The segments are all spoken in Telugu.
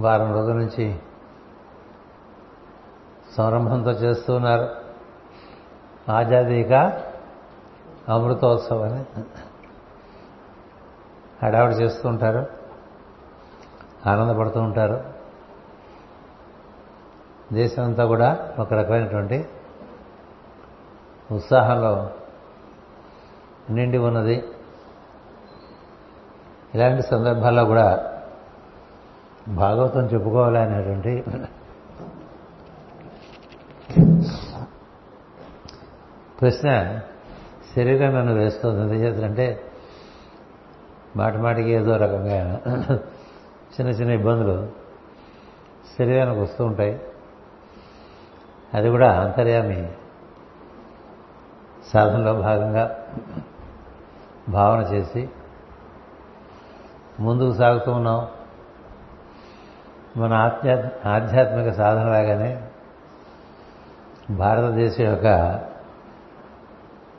వారం రోజుల నుంచి సంరంభంతో చేస్తున్నారు. ఆజాదీక అమృతోత్సవాన్ని హడావిడి చేస్తూ ఉంటారు. ఆనందపడుతూ ఉంటారు. దేశం అంతా కూడా ఒక రకమైనటువంటి ఉత్సాహంలో నిండి ఉన్నది. ఇలాంటి సందర్భాల్లో కూడా భాగవతం చెప్పుకోవాలి అనేటువంటి ప్రశ్న శరీరం నన్ను వేస్తుంది. ఎందుచేతంటే మాట మాటికి ఏదో రకంగా చిన్న చిన్న ఇబ్బందులు శరీరానికి వస్తూ ఉంటాయి. అది కూడా అంతర్యామి సాధనలో భాగంగా భావన చేసి ముందుకు సాగుతూ ఉన్నాం. మన ఆధ్యా ఆధ్యాత్మిక సాధన లాగానే భారతదేశం యొక్క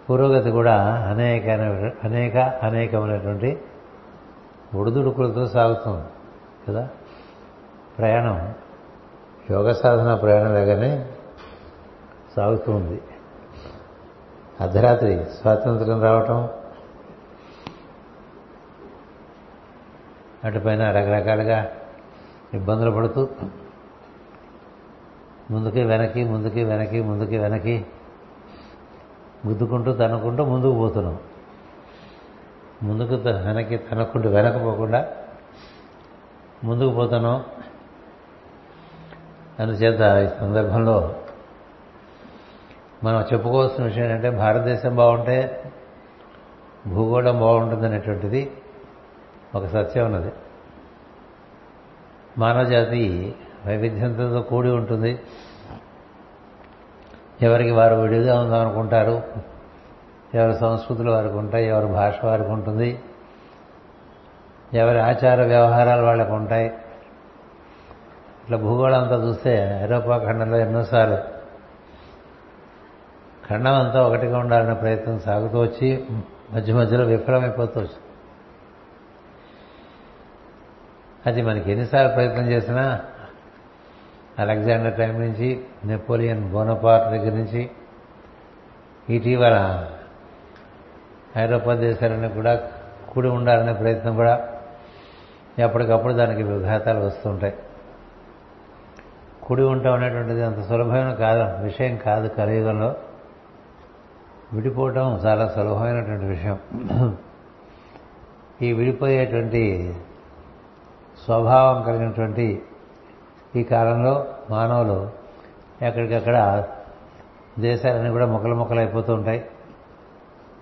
పురోగతి కూడా అనేక అనేక అనేకమైనటువంటి ఒడిదుడుకులతో సాగుతుంది కదా? ప్రయాణం యోగ సాధన ప్రయాణం లాగానే సాగుతూ ఉంది. అర్ధరాత్రి స్వాతంత్రం రావటం అటుపైన రకరకాలుగా ఇబ్బందులు పడుతూ ముందుకి వెనక్కి ముందుకి వెనక్కి ముందుకి వెనక్కి గుద్దుకుంటూ తనుకుంటూ ముందుకు పోతున్నాం. ముందుకు వెనక్కి తనకుంటూ వెనకపోకుండా ముందుకు పోతున్నాం. అందుచేత ఈ సందర్భంలో మనం చెప్పుకోవాల్సిన విషయం ఏంటంటే భారతదేశం బాగుంటే భూగోళం బాగుంటుంది అనేటువంటిది ఒక సత్యం ఉన్నది మానవజాతి వైవిధ్యంతో కూడి ఉంటుంది. ఎవరికి వారు విడిగా ఉందాం అనుకుంటారు ఎవరి సంస్కృతులు వారికి ఉంటాయి ఎవరి భాష వారికి ఉంటుంది ఎవరి ఆచార వ్యవహారాలు వాళ్ళకు ఉంటాయి. ఇట్లా భూగోళం అంతా చూస్తే ఐరోపా ఖండంలో ఎన్నోసార్లు ఖండం అంతా ఒకటిగా ఉండాలనే ప్రయత్నం సాగుతూ వచ్చి మధ్య మధ్యలో విఫలమైపోతూ వచ్చింది. అది మనకి ఎన్నిసార్లు ప్రయత్నం చేసినా అలెగ్జాండర్ టైం నుంచి నెపోలియన్ బోనపార్ట్ దగ్గర నుంచి ఇటీవల ఐరోపా దేశాలను కూడా కూడి ఉండాలనే ప్రయత్నం కూడా ఎప్పటికప్పుడు దానికి విఘాతాలు వస్తుంటాయి కూడి ఉండటం అనేటువంటిది అంత సులభమైన కాదు విషయం కాదు కలియుగంలో. విడిపోవటం చాలా సులభమైనటువంటి విషయం. ఈ విడిపోయేటువంటి స్వభావం కలిగినటువంటి ఈ కాలంలో మానవులు ఎక్కడికక్కడ దేశాలన్నీ కూడా మొక్కలు మొక్కలు అయిపోతూ ఉంటాయి.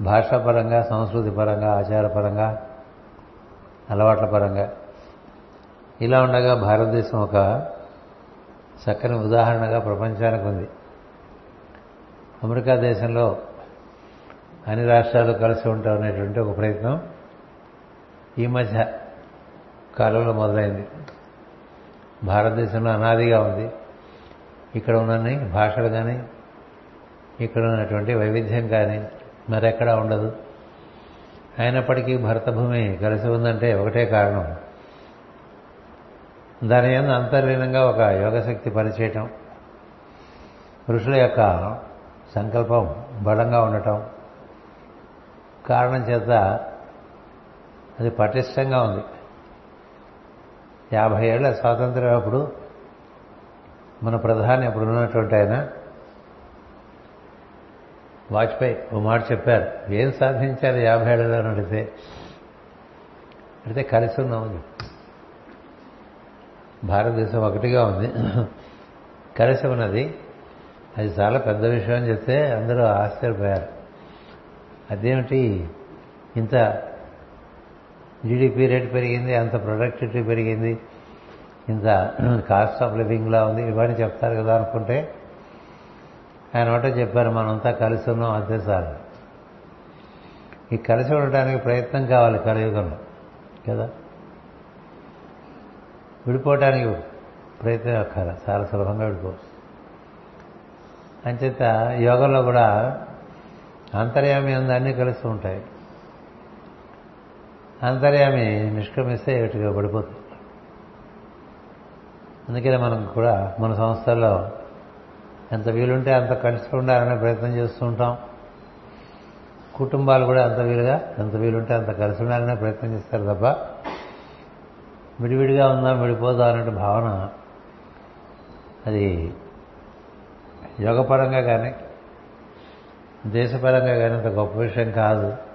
భాషాపరంగా సంస్కృతి పరంగా ఆచారపరంగా అలవాట్ల పరంగా. ఇలా ఉండగా భారతదేశం ఒక చక్కని ఉదాహరణగా ప్రపంచానికి ఉంది. అమెరికా దేశంలో అన్ని రాష్ట్రాలు కలిసి ఉంటాం అనేటువంటి ఒక ప్రయత్నం ఈ మధ్య కాలంలో మొదలైంది. భారతదేశంలో అనాదిగా ఉంది. ఇక్కడ ఉన్నన్ని భాషలు కానీ ఇక్కడ ఉన్నటువంటి వైవిధ్యం కానీ మరెక్కడా ఉండదు. అయినప్పటికీ భరతభూమి కలిసి ఉందంటే ఒకటే కారణం. దాని ఎందు అంతర్లీనంగా ఒక యోగశక్తి పనిచేయటం ఋషుల యొక్క సంకల్పం బలంగా ఉండటం కారణం చేత అది పటిష్టంగా ఉంది. యాభై ఏళ్ళ స్వాతంత్రం అప్పుడు మన ప్రధాని అప్పుడు ఉన్నటువంటి ఆయన వాజ్పేయి ఓ మాట చెప్పారు. ఏం సాధించారు యాభై ఏళ్ళలో అడిగితే అడిగితే కలిసి ఉన్నాం భారతదేశం ఒకటిగా ఉంది. కలిసి ఉన్నది. అది చాలా పెద్ద విషయం అని చెప్తే అందరూ ఆశ్చర్యపోయారు. అదేమిటి? ఇంత జీడిపి రేట్ పెరిగింది అంత ప్రొడక్టివిటీ పెరిగింది. ఇంత కాస్ట్ ఆఫ్ లివింగ్లా ఉంది. ఇవన్నీ చెప్తారు కదా అనుకుంటే ఆయన ఒకటే చెప్పారు మనంతా కలిసి ఉన్నాం అంతే సార్. ఈ కలిసి ఉండటానికి ప్రయత్నం కావాలి కలియుగంలో కదా? విడిపోవటానికి ప్రయత్నం అక్కర చాలా సులభంగా విడిపోవచ్చు. అంచేత యోగంలో కూడా అంతర్యామి అందరినీ కలుస్తూ కలిసి ఉంటాయి. అంతర్యామి నిష్క్రమిస్తే ఎటుగా పడిపోతుంది. అందుకనే మనం కూడా మన సంస్థల్లో ఎంత వీలుంటే అంత కలిసి ఉండాలనే ప్రయత్నం చేస్తూ ఉంటాం. కుటుంబాలు కూడా అంత వీలుగా ఎంత వీలుంటే అంత కలిసి ఉండాలనే ప్రయత్నం చేస్తారు తప్ప విడివిడిగా ఉందాం విడిపోదాం అనే భావన అది యోగపరంగా కానీ దేశపరంగా కానీ అంత గొప్ప విషయం కాదు.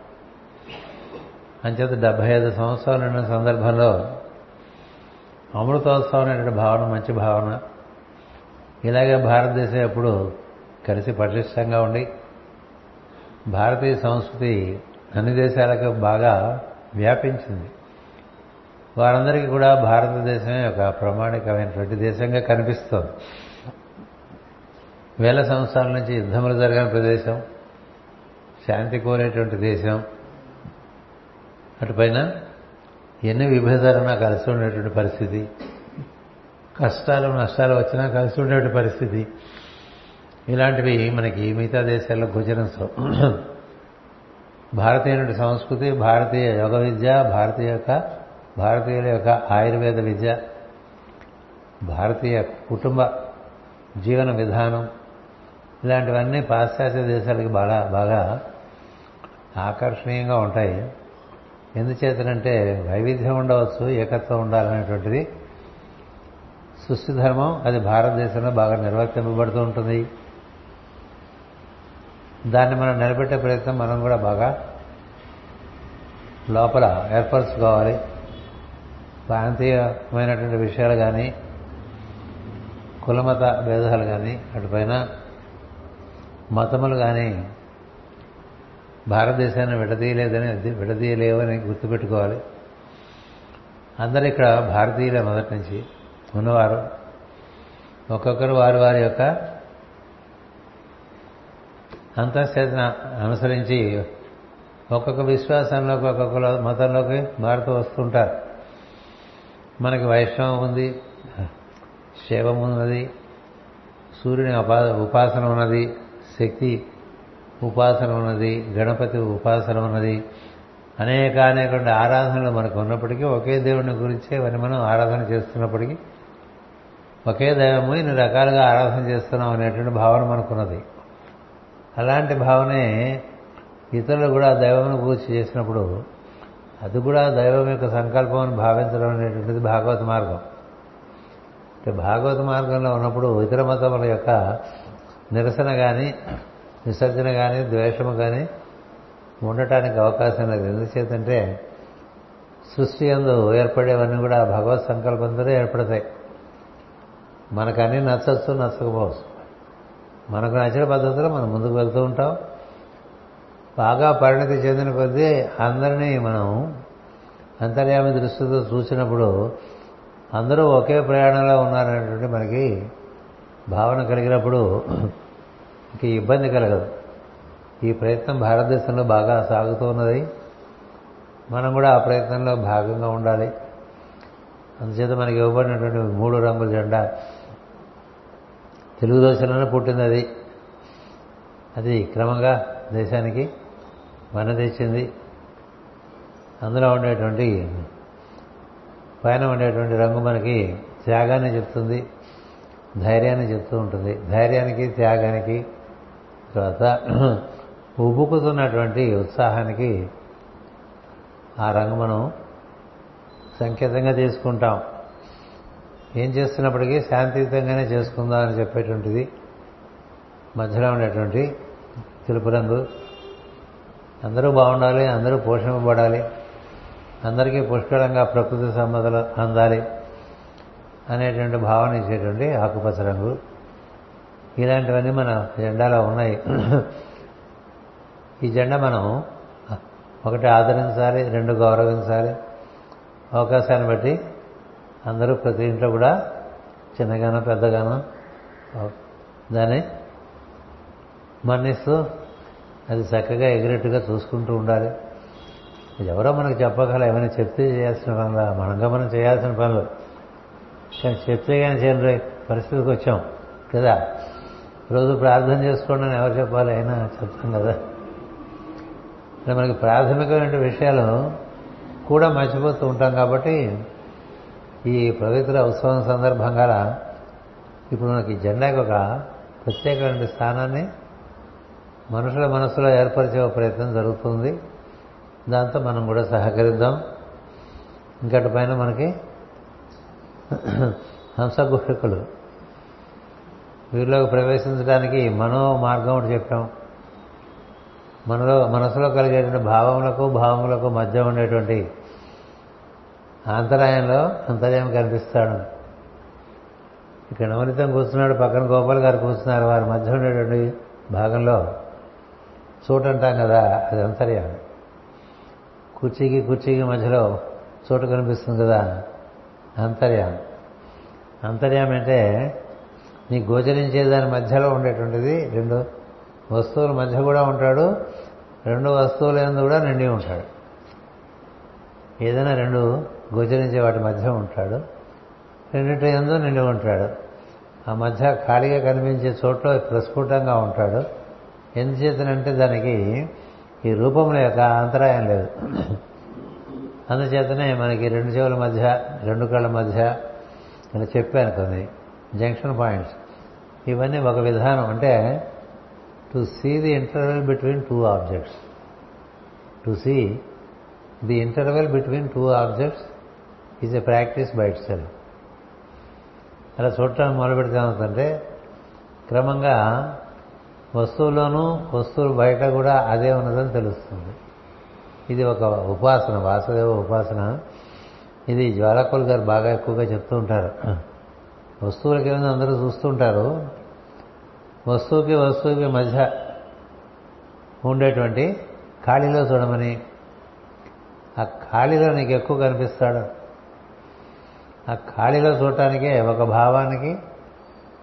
అంచేత డెబ్బై ఐదు సంవత్సరాలు ఉన్న సందర్భంలో అమృతోత్సవం అనేటువంటి భావన మంచి భావన. ఇలాగే భారతదేశం ఎప్పుడు కలిసి పటిష్టంగా ఉండి భారతీయ సంస్కృతి అన్ని దేశాలకు బాగా వ్యాపించింది. వారందరికీ కూడా భారతదేశమే ఒక ప్రామాణికమైనటువంటి దేశంగా కనిపిస్తోంది. వేల సంవత్సరాల నుంచి యుద్ధములు జరగని ప్రదేశం శాంతి కోరేటువంటి దేశం అటుపైన ఎన్ని విభేదాలున్నా కలిసి ఉండేటువంటి పరిస్థితి కష్టాలు నష్టాలు వచ్చినా కలిసి ఉండేటువంటి పరిస్థితి. ఇలాంటివి మనకి మిగతా దేశాల్లో గోచరించవు భారతీయుడి సంస్కృతి భారతీయ యోగ విద్య భారతీయ యొక్క భారతీయుల యొక్క ఆయుర్వేద విద్య భారతీయ కుటుంబ జీవన విధానం ఇలాంటివన్నీ పాశ్చాత్య దేశాలకి బాగా బాగా ఆకర్షణీయంగా ఉంటాయి. ఎందుచేతనంటే వైవిధ్యం ఉండవచ్చు ఏకత్వం ఉండాలనేటువంటిది. సృష్టి ధర్మం అది భారతదేశంలో బాగా నిర్వర్తింపబడుతూ ఉంటుంది. దాన్ని మనం నిలబెట్టే ప్రయత్నం మనం కూడా బాగా లోపల ఏర్పరచుకోవాలి. ప్రాంతీయమైనటువంటి విషయాలు కానీ కులమత భేదాలు కానీ అటుపైన మతములు కానీ భారతదేశాన్ని విడదీయలేదని విడదీయలేవని గుర్తుపెట్టుకోవాలి. అందరూ ఇక్కడ భారతీయులే మొదటి నుంచి ఉన్నవారు. ఒక్కొక్కరు వారి వారి యొక్క అంతఃచేతన అనుసరించి ఒక్కొక్క విశ్వాసంలోకి ఒక్కొక్క మతంలోకి మారుతూ వస్తుంటారు. మనకి వైష్ణవం ఉంది శైవం ఉన్నది సూర్యుని ఉపాసన ఉన్నది శక్తి ఉపాసన ఉన్నది గణపతి ఉపాసన ఉన్నది. అనేక అనేక ఆరాధనలు మనకు ఉన్నప్పటికీ ఒకే దేవుడిని గురించే ఇవన్నీ మనం ఆరాధన చేస్తున్నప్పటికీ ఒకే దైవము ఇన్ని రకాలుగా ఆరాధన చేస్తున్నాం అనేటువంటి భావన మనకున్నది. అలాంటి భావనే ఇతరులు కూడా దైవమును పూజ చేసినప్పుడు అది కూడా దైవం యొక్క సంకల్పం అని భావించడం అనేటువంటిది భాగవత మార్గం. అంటే భాగవత మార్గంలో ఉన్నప్పుడు ఇతర మతముల యొక్క నిరసన కానీ విసర్జన కానీ ద్వేషము కానీ ఉండటానికి అవకాశం లేదు. ఎందుచేతంటే సృష్టి అందు ఏర్పడేవన్నీ కూడా భగవత్ సంకల్పంతోనే ఏర్పడతాయి. మనకన్నీ నచ్చచ్చు నచ్చకపోవచ్చు. మనకు నచ్చిన పద్ధతిలో మనం ముందుకు వెళ్తూ ఉంటాం. బాగా పరిణతి చెందిన కొద్దీ అందరినీ మనం అంతర్యామి దృష్టితో చూసినప్పుడు అందరూ ఒకే ప్రయాణంలో ఉన్నారనేటువంటి మనకి భావన కలిగినప్పుడు ఇంక ఇబ్బంది కలగదు. ఈ ప్రయత్నం భారతదేశంలో బాగా సాగుతూ ఉన్నది. మనం కూడా ఆ ప్రయత్నంలో భాగంగా ఉండాలి. అందుచేత మనకి ఇవ్వబడినటువంటి మూడు రంగుల జెండా తెలుగుదేశంలోనే పుట్టింది అది. అది క్రమంగా దేశానికి మన తెచ్చింది. అందులో ఉండేటువంటి పైన ఉండేటువంటి రంగు మనకి త్యాగాన్ని చెప్తుంది ధైర్యాన్ని చెప్తూ ఉంటుంది. ధైర్యానికి త్యాగానికి తర్వాత ఉబుకుతున్నటువంటి ఉత్సాహానికి ఆ రంగు మనం సంకేతంగా తీసుకుంటాం. ఏం చేస్తున్నప్పటికీ శాంతియుతంగానే చేసుకుందాం అని చెప్పేటువంటిది మధ్యలో ఉండేటువంటి తెలుపు రంగు. అందరూ బాగుండాలి అందరూ పోషింపబడాలి అందరికీ పుష్కలంగా ప్రకృతి సంపదలు అందాలి అనేటువంటి భావన ఇచ్చేటువంటి ఆకుపచ్చ రంగు. ఇలాంటివన్నీ మన జెండాలో ఉన్నాయి. ఈ జెండా మనం ఒకటి ఆదరించాలి రెండు గౌరవించాలి. అవకాశాన్ని బట్టి అందరూ ప్రతి ఇంట్లో కూడా చిన్నగానో పెద్దగానో దాన్ని మన్నిస్తూ అది చక్కగా ఎగిరెట్టుగా చూసుకుంటూ ఉండాలి. ఎవరో మనకు చెప్పగల ఏమైనా చెప్తే చేయాల్సిన పనులు మనంగా మనం చేయాల్సిన పనులు. కానీ చెప్తే కానీ చేయని పరిస్థితికి వచ్చాం కదా. రోజు ప్రార్థన చేసుకోండి అని ఎవరు చెప్పాలి? అయినా చెప్తాం కదా. అంటే మనకి ప్రాథమికమైన విషయాలు కూడా మర్చిపోతూ ఉంటాం కాబట్టి ఈ పవిత్ర ఉత్సవం సందర్భంగా ఇప్పుడు మనకి జెండాకి ఒక ప్రత్యేకమైన స్థానాన్ని మనుషుల మనసులో ఏర్పరిచే ప్రయత్నం జరుగుతుంది. దాంతో మనం కూడా సహకరిద్దాం. ఇంకటి పైన మనకి హంసగుహకులు వీరిలోకి ప్రవేశించడానికి మనో మార్గం ఒకటి చెప్పాం. మనలో మనసులో కలిగేటువంటి భావములకు భావములకు మధ్య ఉండేటువంటి అంతరాయంలో అంతర్యం కనిపిస్తాడు. ఇక్కడ నవనితం కూర్చున్నాడు పక్కన గోపాల్ గారు కూర్చున్నారు వారి మధ్య ఉండేటువంటి భాగంలో చూడంటాం కదా అది అంతర్యం కుర్చీకి కుర్చీకి మధ్యలో చోటు కనిపిస్తుంది కదా అంతర్యం అంతర్యం అంటే నీ గోచరించే దాని మధ్యలో ఉండేటువంటిది రెండు వస్తువుల మధ్య కూడా ఉంటాడు రెండు వస్తువుల ఎందు కూడా నిండి ఉంటాడు. ఏదైనా రెండు గోచరించే వాటి మధ్య ఉంటాడు రెండింటి ఎందు నిండి ఉంటాడు. ఆ మధ్య ఖాళీగా కనిపించే చోట్లో ప్రస్ఫుటంగా ఉంటాడు. ఎందుచేతనంటే దానికి ఈ రూపముల యొక్క అంతరాయం లేదు. అందుచేతనే మనకి రెండు చెవుల మధ్య రెండు కళ్ళ మధ్య ఇలా చెప్పాను కొన్ని జంక్షన్ పాయింట్స్. ఇవన్నీ ఒక విధానం. అంటే to see the interval between two objects to see the interval between two objects is a practice బయట సెల్ అలా చూడటానికి మొదలు పెడితే ఏమవుతుందంటే క్రమంగా వస్తువులోనూ వస్తువులు బయట కూడా అదే ఉన్నదని తెలుస్తుంది. ఇది ఒక ఉపాసన వాసుదేవ ఉపాసన. ఇది జ్వాలకులు గారు బాగా ఎక్కువగా చెప్తూ ఉంటారు. వస్తువులకి కింద అందరూ చూస్తుంటారు. వస్తువుకి వస్తువుకి మధ్య ఉండేటువంటి ఖాళీలో చూడమని. ఆ ఖాళీలో నీకు ఎక్కువ కనిపిస్తాడు. ఆ ఖాళీలో చూడటానికే ఒక భావానికి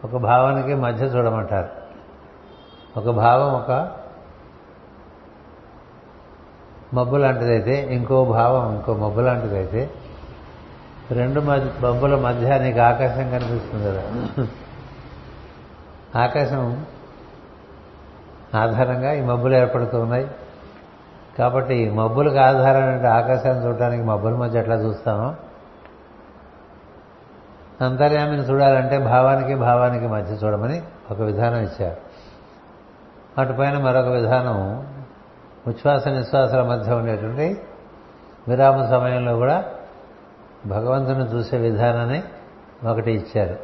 ఒక భావానికి మధ్య చూడమంటారు. ఒక భావం ఒక మబ్బు లాంటిదైతే ఇంకో భావం ఇంకో మబ్బు లాంటిదైతే రెండు మబ్బుల మధ్య నీకు ఆకాశం కనిపిస్తుంది కదా. ఆకాశం ఆధారంగా ఈ మబ్బులు ఏర్పడుతూ ఉన్నాయి. కాబట్టి మబ్బులకు ఆధారమైన ఆకాశాన్ని చూడటానికి మబ్బుల మధ్య ఎట్లా చూస్తామో. అంతర్యామిని చూడాలంటే భావానికి భావానికి మధ్య చూడమని ఒక విధానం ఇచ్చారు. అటుపైన మరొక విధానం ఉచ్ఛ్వాస నిశ్వాసాల మధ్య ఉండేటువంటి విరామ సమయంలో కూడా భగవంతుని చూసే విధానాన్ని ఒకటి ఇచ్చారు.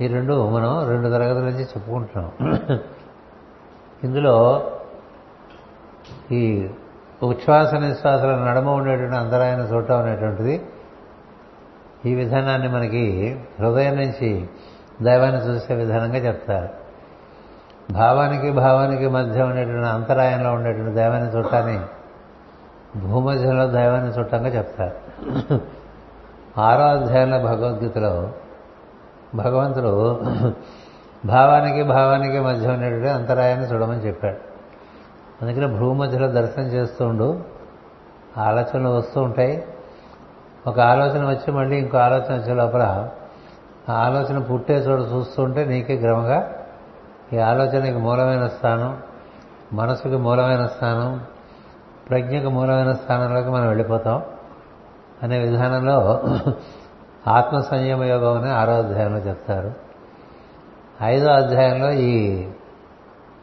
ఈ రెండు మనం రెండు తరగతుల నుంచి చెప్పుకుంటున్నాం. ఇందులో ఈ ఉచ్ఛ్వాస నిశ్వాసాల నడమ ఉండేటువంటి అంతరాయన చూడటం అనేటువంటిది ఈ విధానాన్ని మనకి హృదయం నుంచి దైవాన్ని చూసే విధానంగా చెప్తారు. భావానికి భావానికి మధ్య ఉండేటువంటి అంతరాయంలో ఉండేటువంటి దైవాన్ని చూడటాన్ని భూమధ్యంలో దైవాన్ని చుట్టంగా చెప్తారు. ఆరో అధ్యాయంలో భగవద్గీతలో భగవంతుడు భావానికి భావానికి మధ్య ఉండేటువంటి అంతరాయాన్ని చూడమని చెప్పాడు. అందుకని భూమధ్యలో దర్శనం చేస్తుండు ఆలోచనలు వస్తూ ఉంటాయి. ఒక ఆలోచన వచ్చి మళ్ళీ ఇంకో ఆలోచన వచ్చే లోపల ఆ ఆలోచన పుట్టే చోట చూస్తుంటే నీకే క్రమంగా ఈ ఆలోచనకి మూలమైన స్థానం మనసుకి మూలమైన స్థానం ప్రజ్ఞకు మూలమైన స్థానంలోకి మనం వెళ్ళిపోతాం. అనే విధానంలో ఆత్మ సంయమ యోగం అని ఆరో అధ్యాయంలో చెప్తారు. ఐదో అధ్యాయంలో ఈ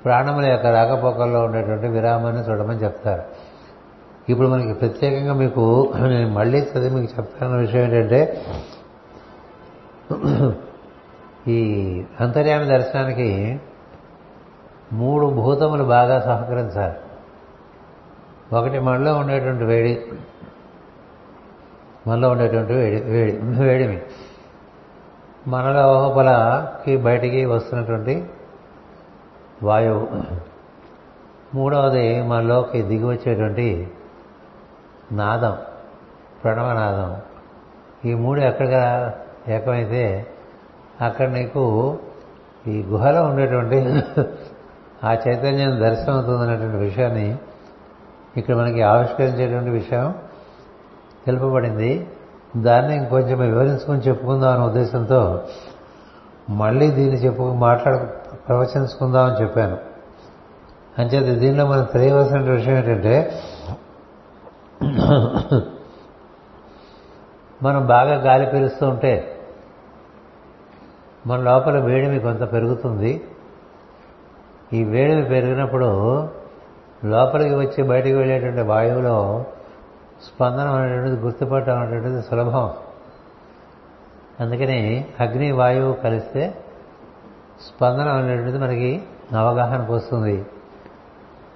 ప్రాణముల యొక్క రాకపోకల్లో ఉండేటువంటి విరామాన్ని చూడమని చెప్తారు. ఇప్పుడు మనకి ప్రత్యేకంగా మీకు నేను మళ్ళీ చదివి మీకు చెప్తాన్న విషయం ఏంటంటే ఈ అంతర్యామి దర్శనానికి మూడు భూతములు బాగా సహకరించాలి. ఒకటి మనలో ఉండేటువంటి వేడి మనలో ఉండేటువంటి వేడి వేడి వేడిమి. మనలో లోపలకి బయటికి వస్తున్నటువంటి వాయువు. మూడవది మనలోకి దిగి వచ్చేటువంటి నాదం. ప్రణవనాదం ఈ మూడు ఎక్కడ ఏకమైతే అక్కడ నీకు ఈ గుహలో ఉండేటువంటి ఆ చైతన్యం దర్శనం అవుతుందనేటువంటి విషయాన్ని ఇక్కడ మనకి ఆవిష్కరించేటువంటి విషయం తెలుపబడింది. దాన్ని ఇంకొంచెం వివరించుకొని చెప్పుకుందాం అనే ఉద్దేశంతో మళ్ళీ దీన్ని చెప్పు మాట్లాడు ప్రవచించుకుందామని చెప్పాను. అంచేది దీనిలో మనం తెలియవలసిన విషయం ఏంటంటే మనం బాగా గాలి పీలుస్తూ ఉంటే మన లోపల వేడిమి కొంత పెరుగుతుంది. ఈ వేడిమి పెరిగినప్పుడు లోపలికి వచ్చి బయటికి వెళ్ళేటువంటి వాయువులో స్పందనం అనేటువంటిది గుర్తుపట్టడం అనేటువంటిది సులభం. అందుకని అగ్ని వాయువు కలిస్తే స్పందన అనేటువంటిది మనకి అవగాహనకు వస్తుంది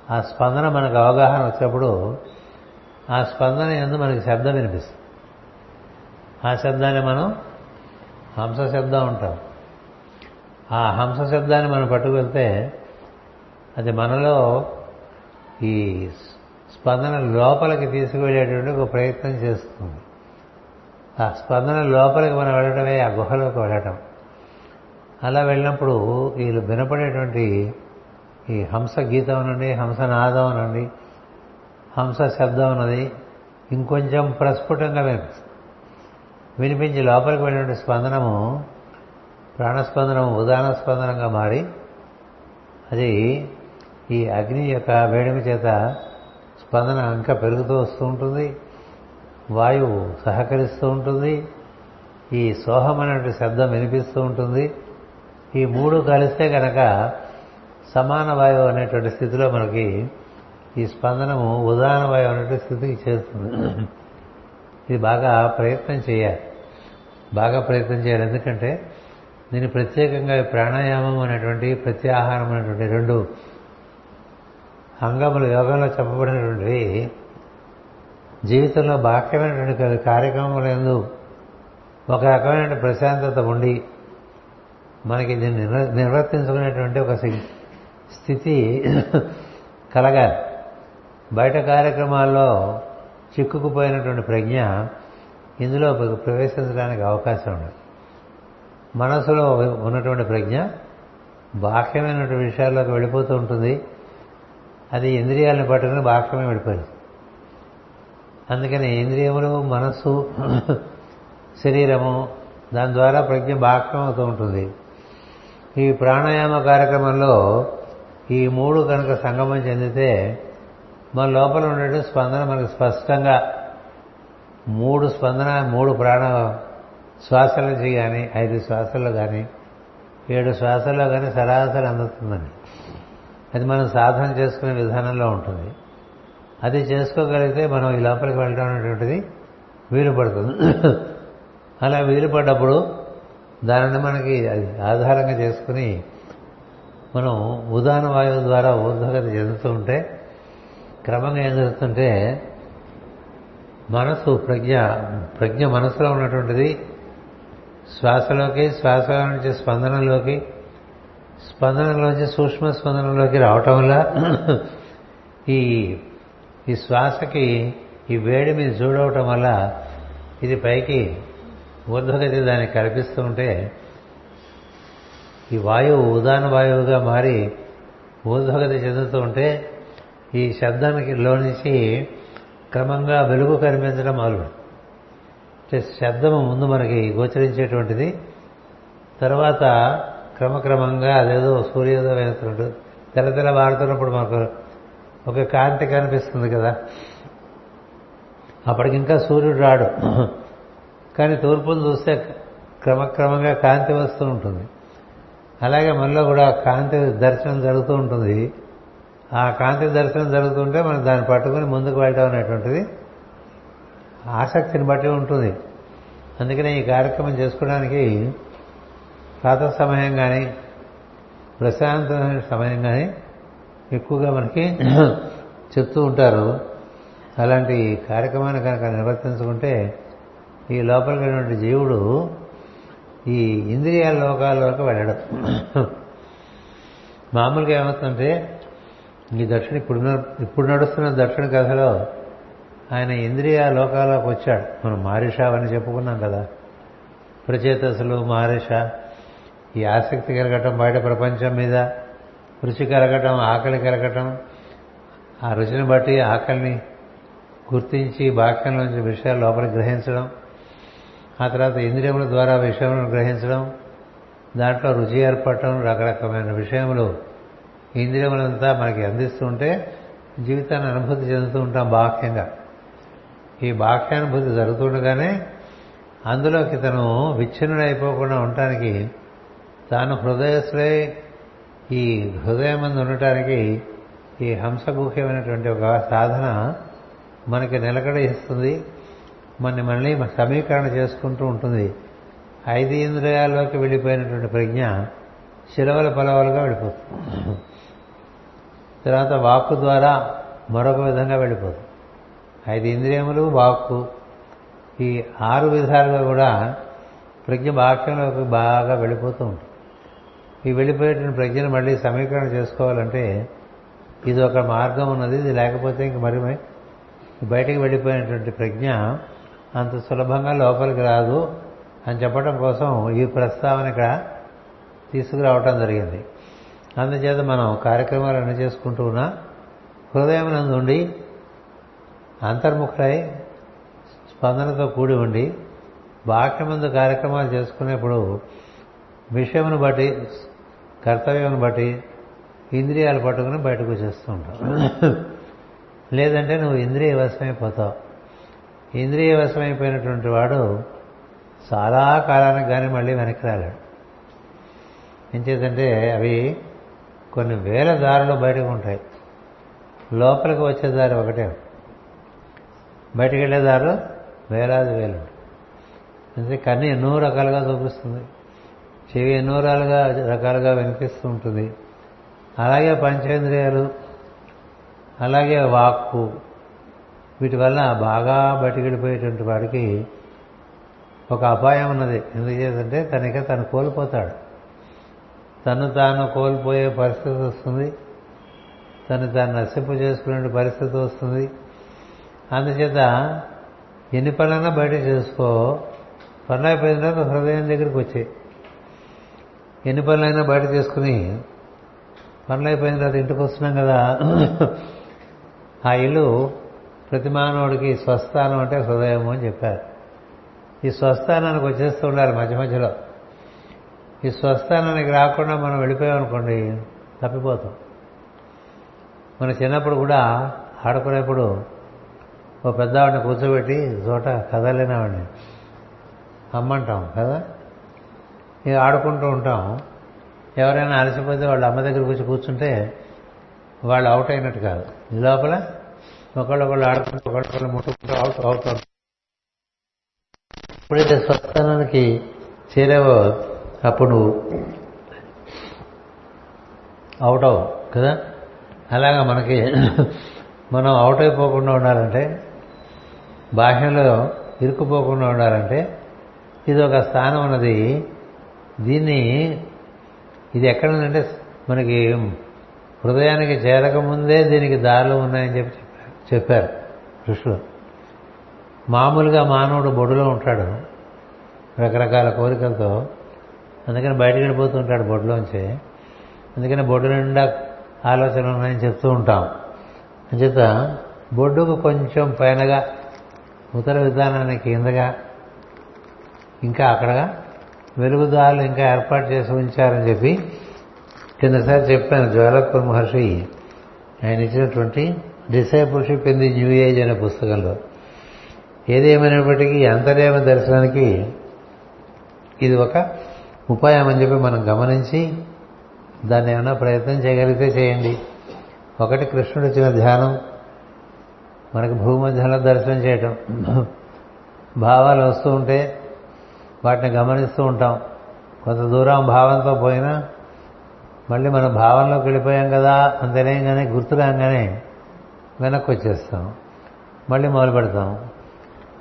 ఆ స్పందన మనకు అవగాహన వచ్చినప్పుడు ఆ స్పందన ఎందు మనకి శబ్దం వినిపిస్తుంది. ఆ శబ్దాన్ని మనం హంస శబ్దం ఉంటాం ఆ హంస శబ్దాన్ని మనం పట్టుకు వెళ్తే అది మనలో ఈ స్పందన లోపలికి తీసుకువెళ్ళేటువంటి ఒక ప్రయత్నం చేస్తుంది. ఆ స్పందన లోపలికి మనం వెళ్ళడమే ఆ గుహలోకి వెళ్ళటం. అలా వెళ్ళినప్పుడు వీళ్ళు వినపడేటువంటి ఈ హంస గీతం అనండి హంసనాదం అనండి హంస శబ్దం అన్నది ఇంకొంచెం ప్రస్ఫుటంగా వినిపిస్తుంది. వినిపించి లోపలికి వెళ్ళిన స్పందనము ప్రాణస్పందనము ఉదాహరణ స్పందనంగా మారి అది ఈ అగ్ని యొక్క వేడుక చేత స్పందన ఇంకా పెరుగుతూ వస్తూ ఉంటుంది. వాయువు సహకరిస్తూ ఉంటుంది. ఈ సోహం అనేటువంటి శబ్దం వినిపిస్తూ ఉంటుంది. ఈ మూడు కలిస్తే కనుక సమాన వాయువు అనేటువంటి స్థితిలో మనకి ఈ స్పందనము ఉదాహరణ వాయువు అనేటువంటి స్థితికి చేస్తుంది ఇది బాగా ప్రయత్నం చేయాలి. బాగా ప్రయత్నం చేయాలి. ఎందుకంటే దీన్ని ప్రత్యేకంగా ప్రాణాయామం అనేటువంటి ప్రత్యాహారం అనేటువంటి రెండు అంగములు యోగంలో చెప్పబడినటువంటివి జీవితంలో బాహ్యమైనటువంటి కార్యక్రమముల ఎందు ఒక రకమైన ప్రశాంతత ఉండి మనకి దీన్ని నిర్వర్తించుకునేటువంటి ఒక స్థితి కలగాలి. బయట కార్యక్రమాల్లో చిక్కుకుపోయినటువంటి ప్రజ్ఞ ఇందులో ప్రవేశించడానికి అవకాశం ఉండదు. మనసులో ఉన్నటువంటి ప్రజ్ఞ బాహ్యమైనటువంటి విషయాల్లోకి వెళ్ళిపోతూ ఉంటుంది. అది ఇంద్రియాలను పట్టుకుని బాహ్యమే వెళ్ళిపోయింది అందుకని ఇంద్రియములు మనస్సు శరీరము దాని ద్వారా ప్రజ్ఞ బాహ్యం అవుతూ ఉంటుంది. ఈ ప్రాణాయామ కార్యక్రమంలో ఈ మూడు కనుక సంగమం చెందితే మన లోపల ఉండే స్పందన మనకు స్పష్టంగా మూడు స్పందన మూడు ప్రాణ శ్వాసల నుంచి కానీ ఐదు శ్వాసల్లో కానీ ఏడు శ్వాసల్లో కానీ సరాసరి అందుతుందండి అది మనం సాధన చేసుకునే విధానంలో ఉంటుంది. అది చేసుకోగలిగితే మనం ఈ లోపలికి వెళ్ళడం అనేటువంటిది వీలు పడుతుంది. అలా వీలు పడ్డప్పుడు దానిని మనకి ఆధారంగా చేసుకుని మనం ఉదాహరణ వాయువు ద్వారా ఊర్ధగతి చెందుతూ ఉంటే క్రమంగా ఏం జరుగుతుంటే మనసు ప్రజ్ఞ ప్రజ్ఞ మనసులో ఉన్నటువంటిది శ్వాసలోకి శ్వాస నుంచి స్పందనలోకి స్పందనలోంచి సూక్ష్మ స్పందనలోకి రావటం వల్ల ఈ ఈ శ్వాసకి ఈ వేడి మీద చూడవటం వల్ల ఇది పైకి ఊర్ధ్వగతి దాన్ని కల్పిస్తూ ఉంటే ఈ వాయువు ఉదాన వాయువుగా మారి ఊర్ధ్వగతి చెందుతూ ఉంటే ఈ శబ్దానికి లోనించి క్రమంగా వెలుగు కనిపించడం మొదలు శబ్దము ముందు మనకి గోచరించేటువంటిది. తర్వాత క్రమక్రమంగా అదేదో సూర్యోదయం అవుతున్నట్టు తెల్ల తెల్ల వాడుతున్నప్పుడు మనకు ఒక కాంతి కనిపిస్తుంది కదా. అప్పటికింకా సూర్యుడు రాడు. కానీ తూర్పును చూస్తే క్రమక్రమంగా కాంతి వస్తూ ఉంటుంది. అలాగే మనలో కూడా కాంతి దర్శనం జరుగుతూ ఉంటుంది. ఆ కాంతి దర్శనం జరుగుతుంటే మనం దాన్ని పట్టుకుని ముందుకు వెళ్ళడం అనేటువంటిది ఆసక్తిని బట్టి ఉంటుంది. అందుకనే ఈ కార్యక్రమం చేసుకోవడానికి ప్రాత సమయం కానీ ప్రశాంతమైన సమయం కానీ ఎక్కువగా మనకి చెప్తూ ఉంటారు. అలాంటి కార్యక్రమాన్ని కనుక నిర్వర్తించుకుంటే ఈ లోపలికి జీవుడు ఈ ఇంద్రియాల లోకాల్లోకి వెళ్ళడం. మామూలుగా ఏమవుతుందంటే ఈ దక్షిణ ఇప్పుడు ఇప్పుడు నడుస్తున్న దక్షిణ కథలో ఆయన ఇంద్రియ లోకాలకు వచ్చాడు. మనం మారిష అని చెప్పుకున్నాం కదా. ప్రచేతసులు మారిష ఈ ఆసక్తి కలగటం బయట ప్రపంచం మీద రుచి కలగటం ఆకలి కలగటం ఆ రుచిని బట్టి ఆకలిని గుర్తించి బాక్యంలోంచి విషయాలు లోపలికి గ్రహించడం ఆ తర్వాత ఇంద్రియముల ద్వారా విషయములను గ్రహించడం దాంట్లో రుచి ఏర్పడటం రకరకమైన విషయములు ఇంద్రియములంతా మనకి అందిస్తుంటే జీవితాన్ని అనుభూతి చెందుతూ ఉంటాం బాహ్యంగా. ఈ బాహ్యానుభూతి జరుగుతుండగానే అందులోకి తను విచ్ఛిన్నుడైపోకుండా ఉండటానికి తాను హృదయశ్రై ఈ హృదయం మంది ఉండటానికి ఈ హంసగుహ్యమైనటువంటి ఒక సాధన మనకి నిలకడ ఇస్తుంది. మన మళ్ళీ సమీకరణ చేసుకుంటూ ఉంటుంది. ఐదు ఇంద్రియాల్లోకి వెళ్ళిపోయినటువంటి ప్రజ్ఞ శిలవల పలవలుగా వెళ్ళిపోతుంది. తర్వాత వాక్కు ద్వారా మరొక విధంగా వెళ్ళిపోతుంది. ఐదు ఇంద్రియములు వాక్కు ఈ ఆరు విధాలుగా కూడా ప్రజ్ఞ వాక్యంలోకి బాగా వెళ్ళిపోతూ ఉంటుంది. ఈ వెళ్ళిపోయేటువంటి ప్రజ్ఞను మళ్ళీ సమీకరణ చేసుకోవాలంటే ఇది ఒక మార్గం ఉన్నది ఇది లేకపోతే ఇంక మరి బయటికి వెళ్ళిపోయినటువంటి ప్రజ్ఞ అంత సులభంగా లోపలికి రాదు అని చెప్పడం కోసం ఈ ప్రస్తావన ఇక్కడ తీసుకురావటం జరిగింది. అందుచేత మనం కార్యక్రమాలు అన్ని చేసుకుంటూ ఉన్నా హృదయం ఉండి అంతర్ముఖులై స్పందనతో కూడి ఉండి బాహ్యమందు కార్యక్రమాలు చేసుకునేప్పుడు విషయమును బట్టి కర్తవ్యం బట్టి ఇంద్రియాలు పట్టుకుని బయటకు వచ్చేస్తూ ఉంటాం. లేదంటే నువ్వు ఇంద్రియ వశమైపోతావు. ఇంద్రియ వశమైపోయినటువంటి వాడు చాలా కాలానికి కానీ మళ్ళీ వెనక్కి రాలేడు. ఏం అవి కొన్ని వేల దారులు బయటకు ఉంటాయి. లోపలికి వచ్చే దారి ఒకటే. బయటికి వెళ్ళే దారులు వేలాది వేలు అంటే కన్ను ఎన్నో రకాలుగా చూపిస్తుంది. చెవి ఎన్నో రకాలుగా రకాలుగా వినిపిస్తూ ఉంటుంది. అలాగే పంచేంద్రియాలు అలాగే వాక్కు వీటి వల్ల బాగా బతికిడిపోయేటువంటి వాడికి ఒక అపాయం ఉన్నది. ఎందుకు తనక తను కోల్పోతాడు. తను తాను కోల్పోయే పరిస్థితి వస్తుంది. తను తాను నశింపు చేసుకునే పరిస్థితి వస్తుంది. అందుచేత ఎన్ని పనులైనా బయట చేసుకో. పనులైపోయిన తర్వాత హృదయం దగ్గరికి వచ్చాయి ఎన్ని పనులైనా బయట చేసుకుని పనులు అయిపోయిన తర్వాత ఇంటికి వస్తున్నాం కదా. ఆ ఇల్లు ప్రతి మానవుడికి స్వస్థానం అంటే హృదయము అని చెప్పారు. ఈ స్వస్థానానికి వచ్చేస్తూ ఉండాలి మధ్య మధ్యలో. ఈ స్వస్థానానికి రాకుండా మనం వెళ్ళిపోయామనుకోండి తప్పిపోతాం. మన చిన్నప్పుడు కూడా ఆడుకునేప్పుడు ఓ పెద్దవాడిని కూర్చోబెట్టి చోట కదలేనావాడిని అమ్మంటాం కదా? ఇక ఆడుకుంటూ ఉంటాం. ఎవరైనా అలసిపోతే వాళ్ళ అమ్మ దగ్గర వచ్చి కూర్చుంటే వాళ్ళు అవుట్ అయినట్టు కాదు. ఈ లోపల ఒకళ్ళొకళ్ళు ఆడుకుంటూ ఒకళ్ళొకళ్ళు ముట్టుకుంటూ అవుట్ అవుతారు ఎప్పుడైతే స్వస్థానానికి చేరావో అప్పుడు నువ్వు అవుట్ అవు కదా? అలాగా మనకి మనం అవుట్ అయిపోకుండా ఉండాలంటే బాహ్యంలో ఇరుక్కుపోకుండా ఉండాలంటే ఇది ఒక స్థానం ఉన్నది దీన్ని ఇది ఎక్కడనంటే మనకి హృదయానికి చేరకముందే దీనికి దారులు ఉన్నాయని చెప్పి చెప్పారు. ఋషులు. మామూలుగా మానవుడు బొడులో ఉంటాడు. రకరకాల కోరికలతో. అందుకని బయటకు వెళ్ళిపోతూ ఉంటాడు బొడ్లోంచి అందుకని బొడ్డు నిండా ఆలోచనలు ఉన్నాయని చెప్తూ ఉంటాం. అంచేత బొడ్డుకు కొంచెం పైనగా ఉత్తర విధానానికి కిందగా ఇంకా అక్కడగా వెలుగుదారులు ఇంకా ఏర్పాటు చేసి ఉంచారని చెప్పి కిందసారి చెప్పాను జ్వాలపూర్ మహర్షి ఆయన ఇచ్చినటువంటి discipleship in the new age అనే పుస్తకంలో. ఏదేమైనప్పటికీ అంతర్యామ దర్శనానికి ఇది ఒక ఉపాయం అని చెప్పి మనం గమనించి దాన్ని ఏమైనా ప్రయత్నం చేయగలిగితే చేయండి. ఒకటి కృష్ణుడు ఇచ్చిన ధ్యానం మనకు భూమధ్యంలో దర్శనం చేయటం. భావాలు వస్తూ ఉంటే వాటిని గమనిస్తూ ఉంటాం. కొంత దూరం భావంతో పోయినా మళ్ళీ మన భావంలోకి వెళ్ళిపోయాం కదా అని తెలియంగానే గుర్తు రాగానే వెనక్కి వచ్చేస్తాం మళ్ళీ మొదలు పెడతాం.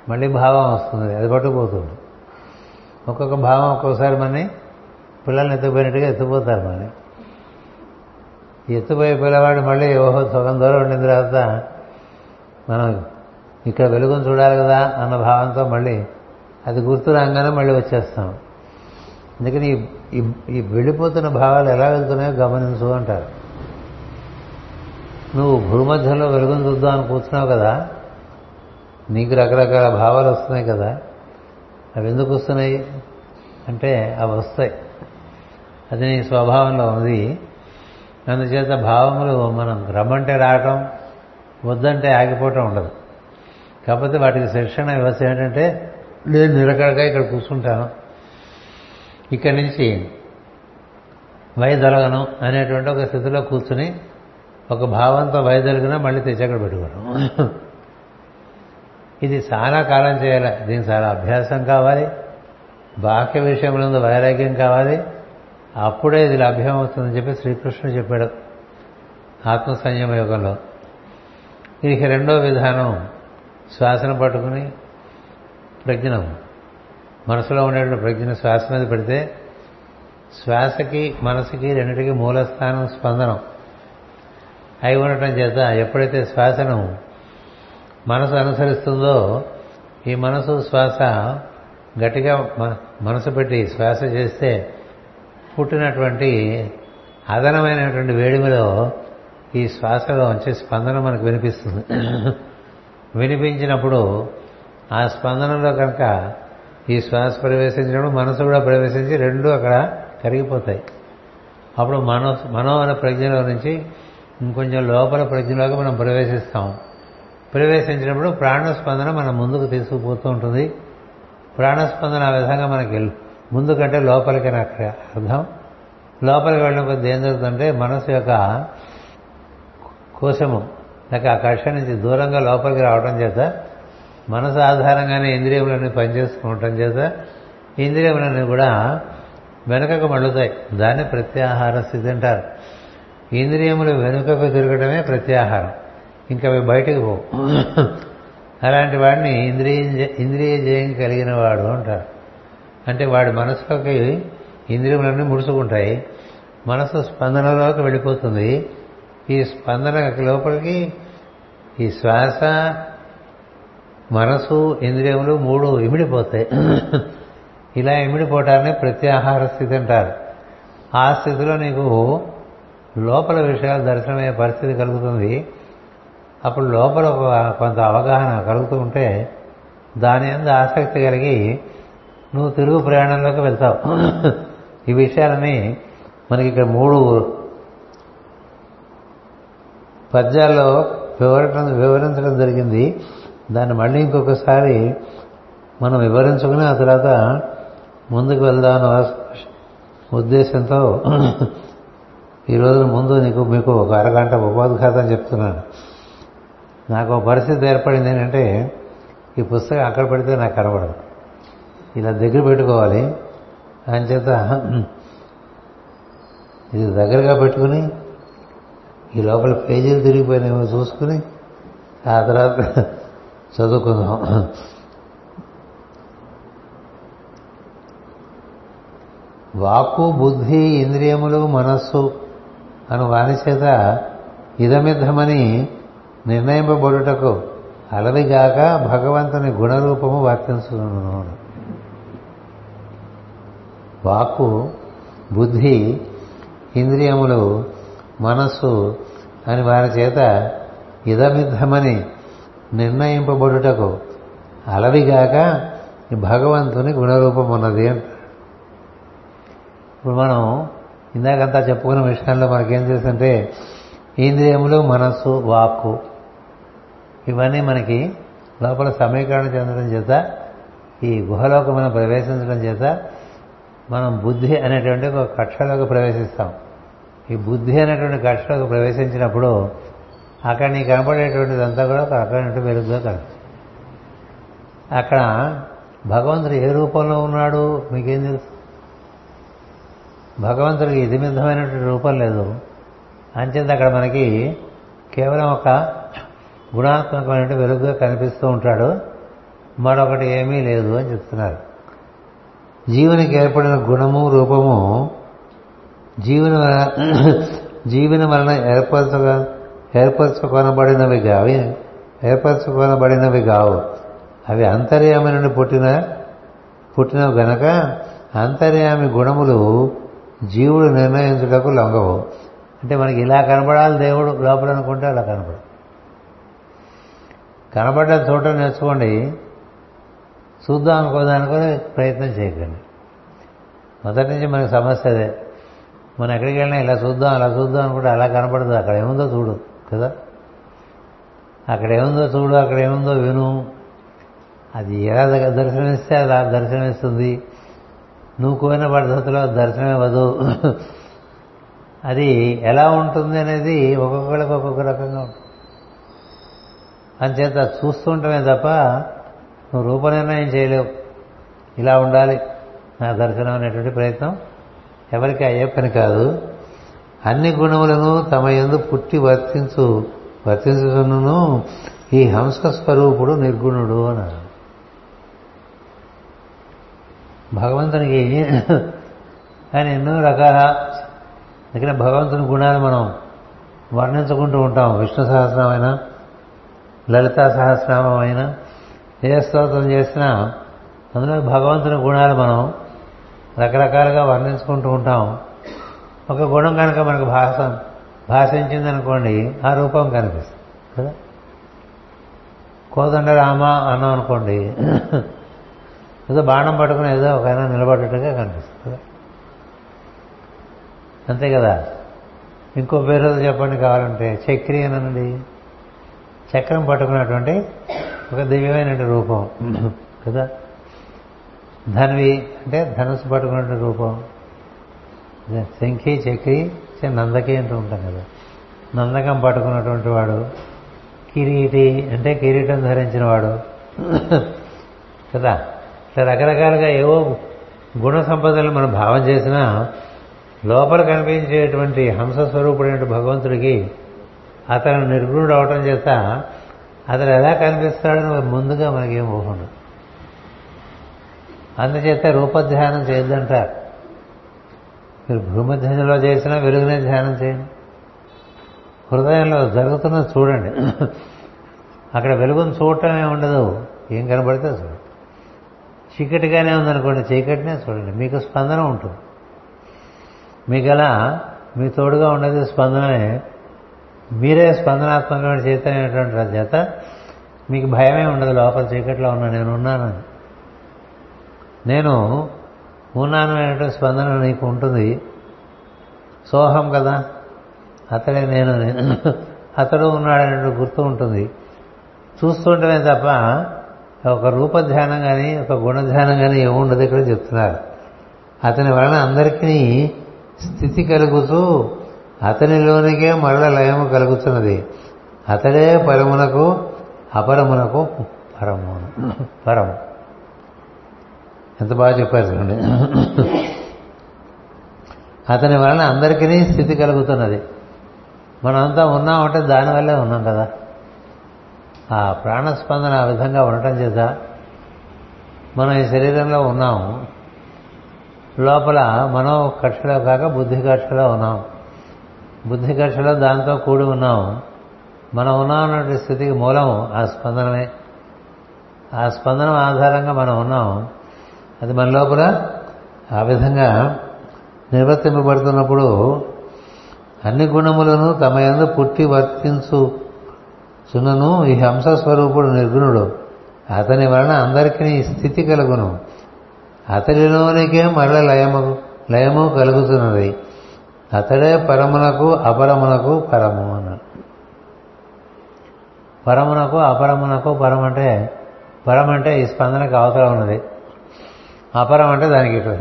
మళ్ళీ భావం వస్తుంది. అది పట్టుకుపోతుంది. ఒక్కొక్క భావం ఒక్కొక్కసారి మని పిల్లల్ని ఎత్తుకుపోయినట్టుగా ఎత్తుపోతారు మరి ఎత్తుపోయే పిల్లవాడు మళ్ళీ ఓహో సగం దూరం ఉండిన తర్వాత మనం ఇక్కడ వెలుగును చూడాలి కదా అన్న భావంతో మళ్ళీ అది గుర్తు రాగానే మళ్ళీ వచ్చేస్తాం. అందుకని ఈ వెళ్ళిపోతున్న భావాలు ఎలా వెళ్తున్నాయో గమనించు అంటారు. నువ్వు భూమధ్యంలో వెలుగును చూద్దాం అని కూర్చున్నావు కదా నీకు రకరకాల భావాలు వస్తున్నాయి కదా అవి ఎందుకు వస్తున్నాయి? అంటే అవి వస్తాయి. అది నీ స్వభావంలో ఉంది. అందుచేత భావములు మనం రమ్మంటే రావటం వద్దంటే ఆగిపోవటం ఉండదు. కాకపోతే వాటికి శిక్షణ వ్యవస్థ ఏంటంటే నేను నిలకడగా ఇక్కడ కూర్చుంటాను. ఇక్కడి నుంచి వైదొలగను అనేటువంటి ఒక స్థితిలో కూర్చుని ఒక భావంతో వైదొలిగినా మళ్ళీ తెచ్చి అక్కడ పెట్టుకోవడం ఇది చాలా కాలం చేయాలి. దీనికి చాలా అభ్యాసం కావాలి. బాహ్య విషయంలో వైరాగ్యం కావాలి. అప్పుడే ఇది లభ్యం అవుతుందని చెప్పి శ్రీకృష్ణుడు చెప్పాడు ఆత్మ సంయమ యుగంలో. దీనికి రెండో విధానం శ్వాసను పట్టుకుని ప్రజ్ఞనం. మనసులో ఉండేటువంటి ప్రజ్ఞను శ్వాస మీద పెడితే శ్వాసకి మనసుకి రెండింటికి మూలస్థానం స్పందనం. అయి ఉండటం చేత ఎప్పుడైతే శ్వాసను మనసు అనుసరిస్తుందో ఈ మనసు శ్వాస గట్టిగా మనసు పెట్టి శ్వాస చేస్తే పుట్టినటువంటి అదనమైనటువంటి వేడిమిలో ఈ శ్వాసలో వచ్చే స్పందన మనకు వినిపిస్తుంది. వినిపించినప్పుడు ఆ స్పందనలో కనుక ఈ శ్వాస ప్రవేశించినప్పుడు మనసు కూడా ప్రవేశించి రెండు అక్కడ కరిగిపోతాయి. అప్పుడు మనో మనో అనే ప్రజ్ఞలో నుంచి ఇంకొంచెం లోపల ప్రజ్ఞలోకి మనం ప్రవేశిస్తాం. ప్రవేశించినప్పుడు ప్రాణస్పందన మనం ముందుకు తీసుకుపోతూ ఉంటుంది. ప్రాణస్పందన ఆ విధంగా మనకి ముందు కంటే లోపలికి అక్కడ అర్థం. లోపలికి వెళ్ళిన కొద్ది ఏం జరుగుతుందంటే మనసు యొక్క కోశము లేక ఆ కక్ష నుంచి దూరంగా లోపలికి రావడం చేత మనసు ఆధారంగానే ఇంద్రియములన్నీ పనిచేసుకుండటం చేత ఇంద్రియములన్నీ కూడా వెనుకకు మళ్ళుతాయి. దాన్ని ప్రత్యాహార స్థితి అంటారు. ఇంద్రియములు వెనుకకు తిరగడమే ప్రత్యాహారం. ఇంకా అవి బయటకు పోవు. అలాంటి వాడిని ఇంద్రియ ఇంద్రియ జయం కలిగిన వాడు అంటారు. అంటే వాడి మనసులోకి ఇంద్రియములన్నీ ముడుచుకుంటాయి. మనసు స్పందనలోకి వెళ్ళిపోతుంది. ఈ స్పందన లోపలికి ఈ శ్వాస మనసు ఇంద్రియములు మూడు ఇమిడిపోతాయి. ఇలా ఇమిడిపోవటాన్ని ప్రత్యాహార స్థితి అంటారు. ఆ స్థితిలో నీకు లోపల విషయాలు దర్శనమయ్యే పరిస్థితి కలుగుతుంది. అప్పుడు లోపల కొంత అవగాహన కలుగుతూ ఉంటే దాని అందు ఆసక్తి కలిగి నువ్వు తిరుగు ప్రయాణంలోకి వెళ్తావు. ఈ విషయాలని మనకి ఇక్కడ మూడు పద్యాల్లో వివరటం వివరించడం జరిగింది. దాన్ని మళ్ళీ ఇంకొకసారి మనం వివరించుకుని ఆ తర్వాత ముందుకు వెళ్దాం ఉద్దేశంతో ఈ రోజున ముందు నీకు మీకు ఒక అరగంట ఉపోద్ఘాతం చెప్తున్నాను. నాకు పరిస్థితి ఏర్పడింది ఏంటంటే ఈ పుస్తకం అక్కడ పెడితే నాకు కనబడదు. ఇలా దగ్గర పెట్టుకోవాలి. చేత ఇది దగ్గరగా పెట్టుకుని ఈ లోపల పేజీలు తిరిగిపోయినామో చూసుకుని ఆ తర్వాత చదువుకుందాం. వాక్కు బుద్ధి ఇంద్రియములు మనస్సు అను వారి చేత ఇదమిద్దమని నిర్ణయింపబడుటకు అలవిగాక భగవంతుని గుణరూపము వర్తించును వాక్కు బుద్ధి ఇంద్రియములు మనస్సు అని వారి చేత ఇదమిద్దమని నిర్ణయింపబడుటకు అలవిగాక భగవంతుని గుణరూపం ఉన్నది ఇప్పుడు మనం ఇందాకంతా చెప్పుకున్న విషయంలో మనకేం తెలుసంటే ఇంద్రియములు మనస్సు వాక్కు ఇవన్నీ మనకి లోపల సమీకరణ చెందడం చేత ఈ గుహలోకి మనం ప్రవేశించడం చేత మనం బుద్ధి అనేటువంటి ఒక కక్షలోకి ప్రవేశిస్తాం. ఈ బుద్ధి అనేటువంటి కక్షలోకి ప్రవేశించినప్పుడు అక్కడ నీకు కనపడేటువంటిదంతా కూడా ఒక రకమైనటువంటి వెలుగుగా కనిపిస్తుంది అక్కడ భగవంతుడు ఏ రూపంలో ఉన్నాడు మీకేం తెలుసు? భగవంతుడికి ఇదిమిద్దమైనటువంటి రూపం లేదు. అంచేత అక్కడ మనకి కేవలం ఒక గుణాత్మకమైన వెలుగుగా కనిపిస్తూ ఉంటాడు. మరొకటి ఏమీ లేదు అని చెప్తున్నారు. జీవునికి ఏర్పడిన గుణము రూపము జీవన జీవన వలన ఏర్పరచగా ఏర్పరచుకొనబడినవి కావి ఏర్పరచుకొనబడినవి కావు. అవి అంతర్యామి నుండి పుట్టిన పుట్టినవి గనక అంతర్యామి గుణములు జీవుడు నిర్ణయించుటకు లొంగవు. అంటే మనకి ఇలా కనపడాలి దేవుడు లోపల అనుకుంటే అలా కనపడు కనపడ్డ చోట నేర్చుకోండి. చూద్దాం అనుకోదానుకొని ప్రయత్నం చేయకండి. మొదటి నుంచి మనకి సమస్య అదే. మనం ఎక్కడికి వెళ్ళినా ఇలా చూద్దాం అలా చూద్దాం అనుకుంటే అలా కనపడదు అక్కడ ఏముందో చూడు. కదా? అక్కడేముందో చూడు అక్కడ ఏముందో విను. అది ఎలా దర్శనమిస్తే అలా దర్శనమిస్తుంది. నువ్వు కోరిన పద్ధతిలో దర్శనమివ్వదు అది ఎలా ఉంటుంది అనేది ఒక్కొక్కరికి ఒక్కొక్క రకంగా ఉంటుంది. అంచేత చూస్తుంటమే తప్ప నువ్వు రూప నిర్ణయం చేయలేవు. ఇలా ఉండాలి. నా దర్శనం అనేటువంటి ప్రయత్నం ఎవరికి అయ్యే పని కాదు. అన్ని గుణములను తమ ఎందు పుట్టి వర్తించు వర్తించుకును ఈ హంస స్వరూపుడు నిర్గుణుడు అన్నారు. భగవంతునికి ఆయన ఎన్నో రకాల అందుకనే భగవంతుని గుణాలు మనం వర్ణించుకుంటూ ఉంటాం. విష్ణు సహస్రమైన లలితా సహస్రనామం అయినా ఏ స్తోత్రం చేసినా అందులో భగవంతుని గుణాలు మనం రకరకాలుగా వర్ణించుకుంటూ ఉంటాం. ఒక గుణం కనుక మనకు భాష భాషించిందనుకోండి ఆ రూపం కనిపిస్తుంది కదా? కోదండ రామ అన్నాం అనుకోండి ఏదో బాణం పట్టుకుని ఏదో ఒక ఆయన నిలబడేట్టుగా కనిపిస్తుంది అంతే కదా? ఇంకో పేరు చెప్పండి కావాలంటే చక్రి అనండి. చక్రం పట్టుకున్నటువంటి ఒక దివ్యమైన రూపం కదా? ధన్వి అంటే ధనుసు పట్టుకున్నటువంటి రూపం. శంఖి చక్రి నందకి అంటూ ఉంటాం కదా. నందకం పట్టుకున్నటువంటి వాడు కిరీటి అంటే కిరీటం ధరించిన వాడు కదా. ఇట్లా రకరకాలుగా ఏవో గుణ సంపదలు మనం భావం చేసినా లోపల కనిపించేటువంటి హంస స్వరూపుడైన భగవంతుడికి అతను నిర్గుణుడు అవటం చేత అతను ఎలా కనిపిస్తాడని ముందుగా మనకేం ఊహండు అందుచేత రూపధ్యానం చేయొద్దంటారు. మీరు భూమధ్యంలో చేసినా వెలుగునే ధ్యానం చేయండి. హృదయంలో జరుగుతున్నది చూడండి. అక్కడ వెలుగును చూడటమే ఉండదు. ఏం కనబడితే చూడండి. చీకటిగానే ఉందనుకోండి చీకటినే చూడండి. మీకు స్పందన ఉంటుంది. మీకు అలా మీ తోడుగా ఉండేది స్పందనే మీరే స్పందనాత్మకమైన చైతన్యమైనటువంటి చేత మీకు భయమే ఉండదు. లోపల చీకట్లో ఉన్నా నేను ఉన్నానని నేను ఉన్నాను అనేటువంటి స్పందన నీకు ఉంటుంది. సోహం కదా? అతడే నేను. అతడు ఉన్నాడనే గుర్తు ఉంటుంది. చూస్తుంటమే తప్ప ఒక రూపధ్యానం కానీ ఒక గుణధ్యానం కానీ ఏముండదు ఇక్కడ చెప్తున్నారు. అతని వలన అందరికీ స్థితి కలుగుతూ అతనిలోనికే మరల లయము కలుగుతున్నది. అతడే పరమునకు అపరమునకు పరము. పరము. ఎంత బాగా చెప్పారు చూడండి. అతని వలన అందరికీ స్థితి కలుగుతున్నది. మనమంతా ఉన్నామంటే దానివల్లే ఉన్నాం కదా. ఆ ప్రాణస్పందన ఆ విధంగా ఉండటం చేత మనం ఈ శరీరంలో ఉన్నాము. లోపల మనో కక్షలో కాక బుద్ధి కక్షలో ఉన్నాం. బుద్ధి కక్షలో దాంతో కూడి ఉన్నాం మనం ఉన్నామన్నటువంటి స్థితికి మూలం ఆ స్పందనమే. ఆ స్పందనం ఆధారంగా మనం ఉన్నాం అది మన లోపల ఆ విధంగా నిర్వర్తింపబడుతున్నప్పుడు అన్ని గుణములను తమ ఎందు పుట్టి వర్తించు చునను ఈ హంస స్వరూపుడు నిర్గుణుడు. అతని వలన అందరికీ స్థితి కలుగును. అతడిలోనికే మరల లయము లయము కలుగుతున్నది. అతడే పరమునకు అపరమునకు పరము అన్నాడు. పరమునకు అపరమునకు పరమంటే పరమంటే ఈ స్పందనకు అవతల ఉన్నది. అపరం అంటే దానికి ఇటు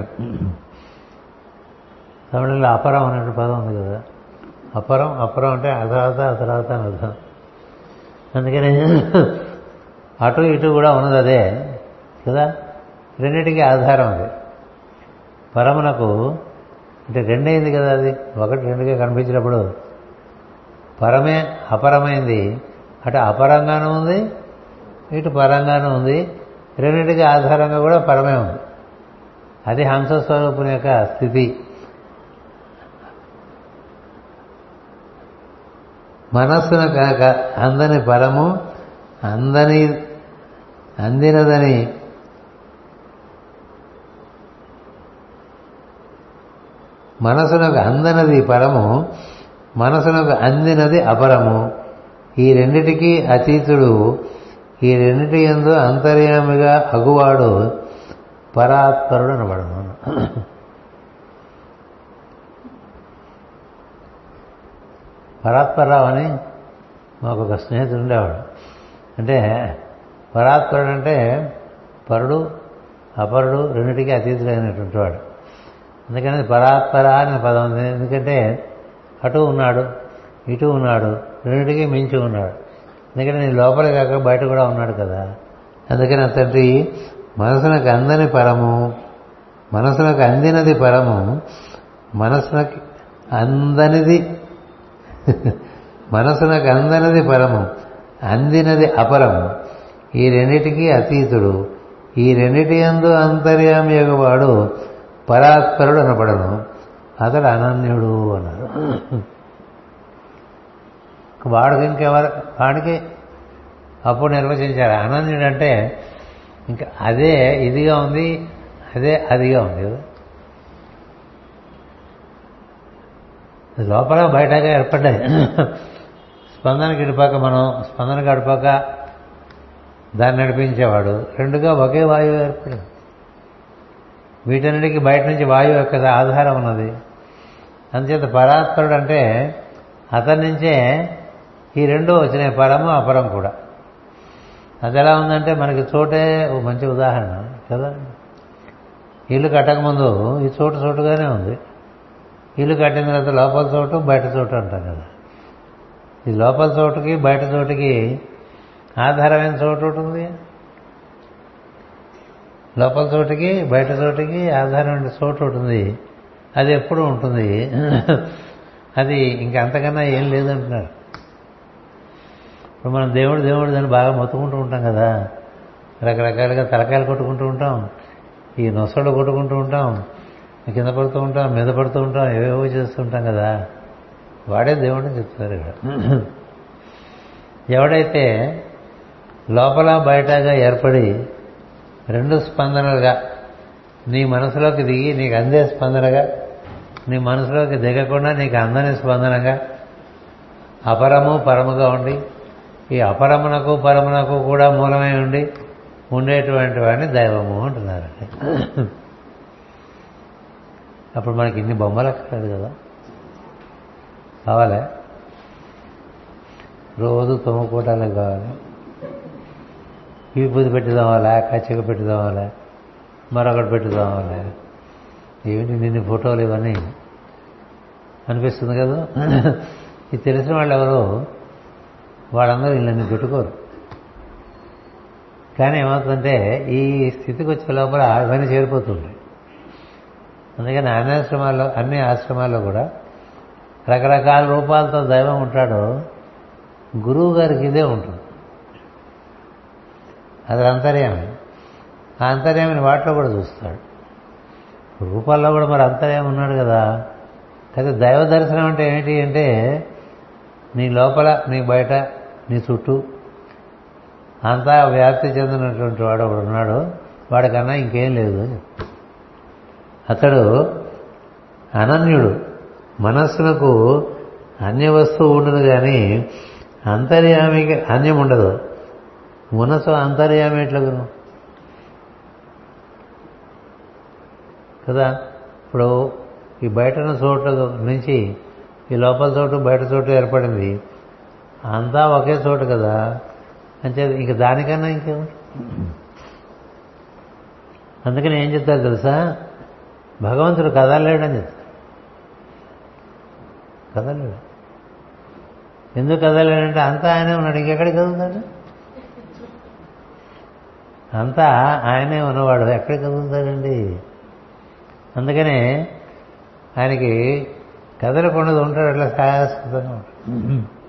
తమిళంలో అపరం అనే పదం ఉంది కదా. అపరం అపరం అంటే అతరాత అతరాత అని అర్థం. అందుకని అటు ఇటు కూడా ఉన్నది అదే కదా. రెండింటికి ఆధారం అది. పరమునకు అంటే రెండైంది కదా అది. ఒకటి రెండుగా కనిపించినప్పుడు పరమే అపరమైంది. అటు అపరంగానూ ఉంది ఇటు పరంగానూ ఉంది. రెండింటికి ఆధారంగా కూడా పరమే ఉంది. అది హంస స్వరూపుని యొక్క స్థితి. మనస్సును కనుక అందని పరము అందని అందినదని మనసునకు అందనది పరము మనసునకు అందినది అపరము. ఈ రెండిటికి అతీతుడు ఈ రెండిటి ఎందు అంతర్యామిగా అగువాడు పరాత్పరుడు అనబడను పరాత్పరరావు అని మాకు ఒక స్నేహితుడు ఉండేవాడు. అంటే పరాత్పరుడు అంటే పరుడు అపరుడు రెండింటికి అతీతుడైనటువంటి వాడు. అందుకని పరాత్పర అనే పదం ఉంది. ఎందుకంటే అటు ఉన్నాడు ఇటు ఉన్నాడు రెండింటికి మించి ఉన్నాడు. ఎందుకంటే నీ లోపల కాక బయట కూడా ఉన్నాడు కదా. అందుకని అతడి మనసునకు అందని పరము మనసునకు అందినది పరము మనసునకి అందనిది మనసునకు అందనిది పరము అందినది అపరము. ఈ రెండిటికి అతీతుడు. ఈ రెండిటి అందు అంతర్యామియగవాడు పరాత్పరుడు అనపడను అతడు అనన్యుడు అన్నారు వాడికి ఇంకెవరు వాడికి అప్పుడు నిర్వచించారు. అనన్యుడు అంటే ఇంకా అదే ఇదిగా ఉంది అదే అదిగా ఉంది కదా. లోపల బయటగా ఏర్పడ్డాయి. స్పందనకి ఇడిపాక మనం స్పందన గడిపాక దాన్ని నడిపించేవాడు. రెండుగా ఒకే వాయువు ఏర్పడింది. వీటన్నిటికీ బయట నుంచి వాయువు యొక్క ఆధారం ఉన్నది. అందుచేత పరాత్పరుడు అంటే అతని నుంచే ఈ రెండు వచ్చినాయి పరము అపరం కూడా. అది ఎలా ఉందంటే మనకి చోటే ఓ మంచి ఉదాహరణ కదా? ఇల్లు కట్టకముందు ఈ చోటు చోటుగానే ఉంది. ఇల్లు కట్టిన తర్వాత లోపల చోటు బయట చోటు అంటాం కదా. ఈ లోపల చోటుకి బయట చోటుకి ఆధారమైన చోటు ఒకటి ఉంది. లోపల చోటుకి బయట చోటుకి ఆధారమైన చోటు ఉంటుంది అది ఎప్పుడు ఉంటుంది. అది ఇంకా అంతకన్నా ఏం లేదంటున్నారు. ఇప్పుడు మనం దేవుడు దేవుడు దాన్ని బాగా మొత్తుకుంటూ ఉంటాం కదా. రకరకాలుగా తలకాయలు కొట్టుకుంటూ ఉంటాం. ఈ నొసళ్ళు కొట్టుకుంటూ ఉంటాం. కింద పడుతూ ఉంటాం మీద పడుతూ ఉంటాం ఏవేవో చేస్తూ ఉంటాం కదా. వాడే దేవుడిని చెప్తారు ఇక్కడ. ఎవడైతే లోపల బయటగా ఏర్పడి రెండు స్పందనలుగా నీ మనసులోకి దిగి నీకు అందే స్పందనగా నీ మనసులోకి దిగకుండా నీకు అందని స్పందనగా అపరము పరముగా ఉండి ఈ అపరమునకు పరమునకు కూడా మూలమై ఉండి ఉండేటువంటి వాడిని దైవము అంటున్నారండి అప్పుడు మనకి ఇన్ని బొమ్మలు అక్కర్లేదు కదా? కావాలే? రోజు తొమ్ముకోవటాలే కావాలి. విభూతి పెట్టుదామాలా కచ్చిక పెట్టుదామాలా మరొకటి పెట్టుదామాలా. ఏమిటి నిన్ను ఫోటోలు ఇవన్నీ? అనిపిస్తుంది కదా? ఇది తెలిసిన వాళ్ళు ఎవరు వాళ్ళందరూ వీళ్ళని పెట్టుకోరు? కానీ ఏమవుతుందంటే ఈ స్థితికి వచ్చే లోపల ఇవన్నీ చేరిపోతుంది అందుకని అన్ని ఆశ్రమాల్లో అన్ని ఆశ్రమాల్లో కూడా రకరకాల రూపాలతో దైవం ఉంటాడో గురువు గారికి ఇదే ఉంటుంది. అది అంతర్యామి. ఆ అంతర్యామిని వాటిలో కూడా చూస్తాడు. రూపాల్లో కూడా మరి అంతర్యామి ఉన్నాడు కదా. అయితే దైవ దర్శనం అంటే ఏంటి అంటే నీ లోపల నీ బయట నీ చుట్టూ. అంతా వ్యాప్తి చెందినటువంటి వాడు ఒకడు ఉన్నాడు. వాడికన్నా ఇంకేం లేదు. అతడు అనన్యుడు. మనస్సునకు అన్య వస్తువు ఉండదు కానీ అంతర్యామికి అన్యం ఉండదు. మనసు అంతర్యామి ఎట్లగును కదా? ఇప్పుడు ఈ బయటన చోటు నుంచి ఈ లోపల చోటు బయట చోటు ఏర్పడింది. అంతా ఒకే చోటు కదా? అంటే ఇంక దానికన్నా ఇంకేముంది అందుకని ఏం చెప్తారు తెలుసా? భగవంతుడు కదలలేడని చెప్తారు. కదలేడు ఎందుకు కదలేడంటే అంతా ఆయనే ఉన్నాడు. ఇంకెక్కడికి కదులుతాడు? అంతా ఆయనే ఉన్నవాడు. ఎక్కడికి కదులుతాడండి? అందుకనే ఆయనకి కదలకుండా ఉంటాడు. అట్లా శాశ్వతంగా ఉంటాడు.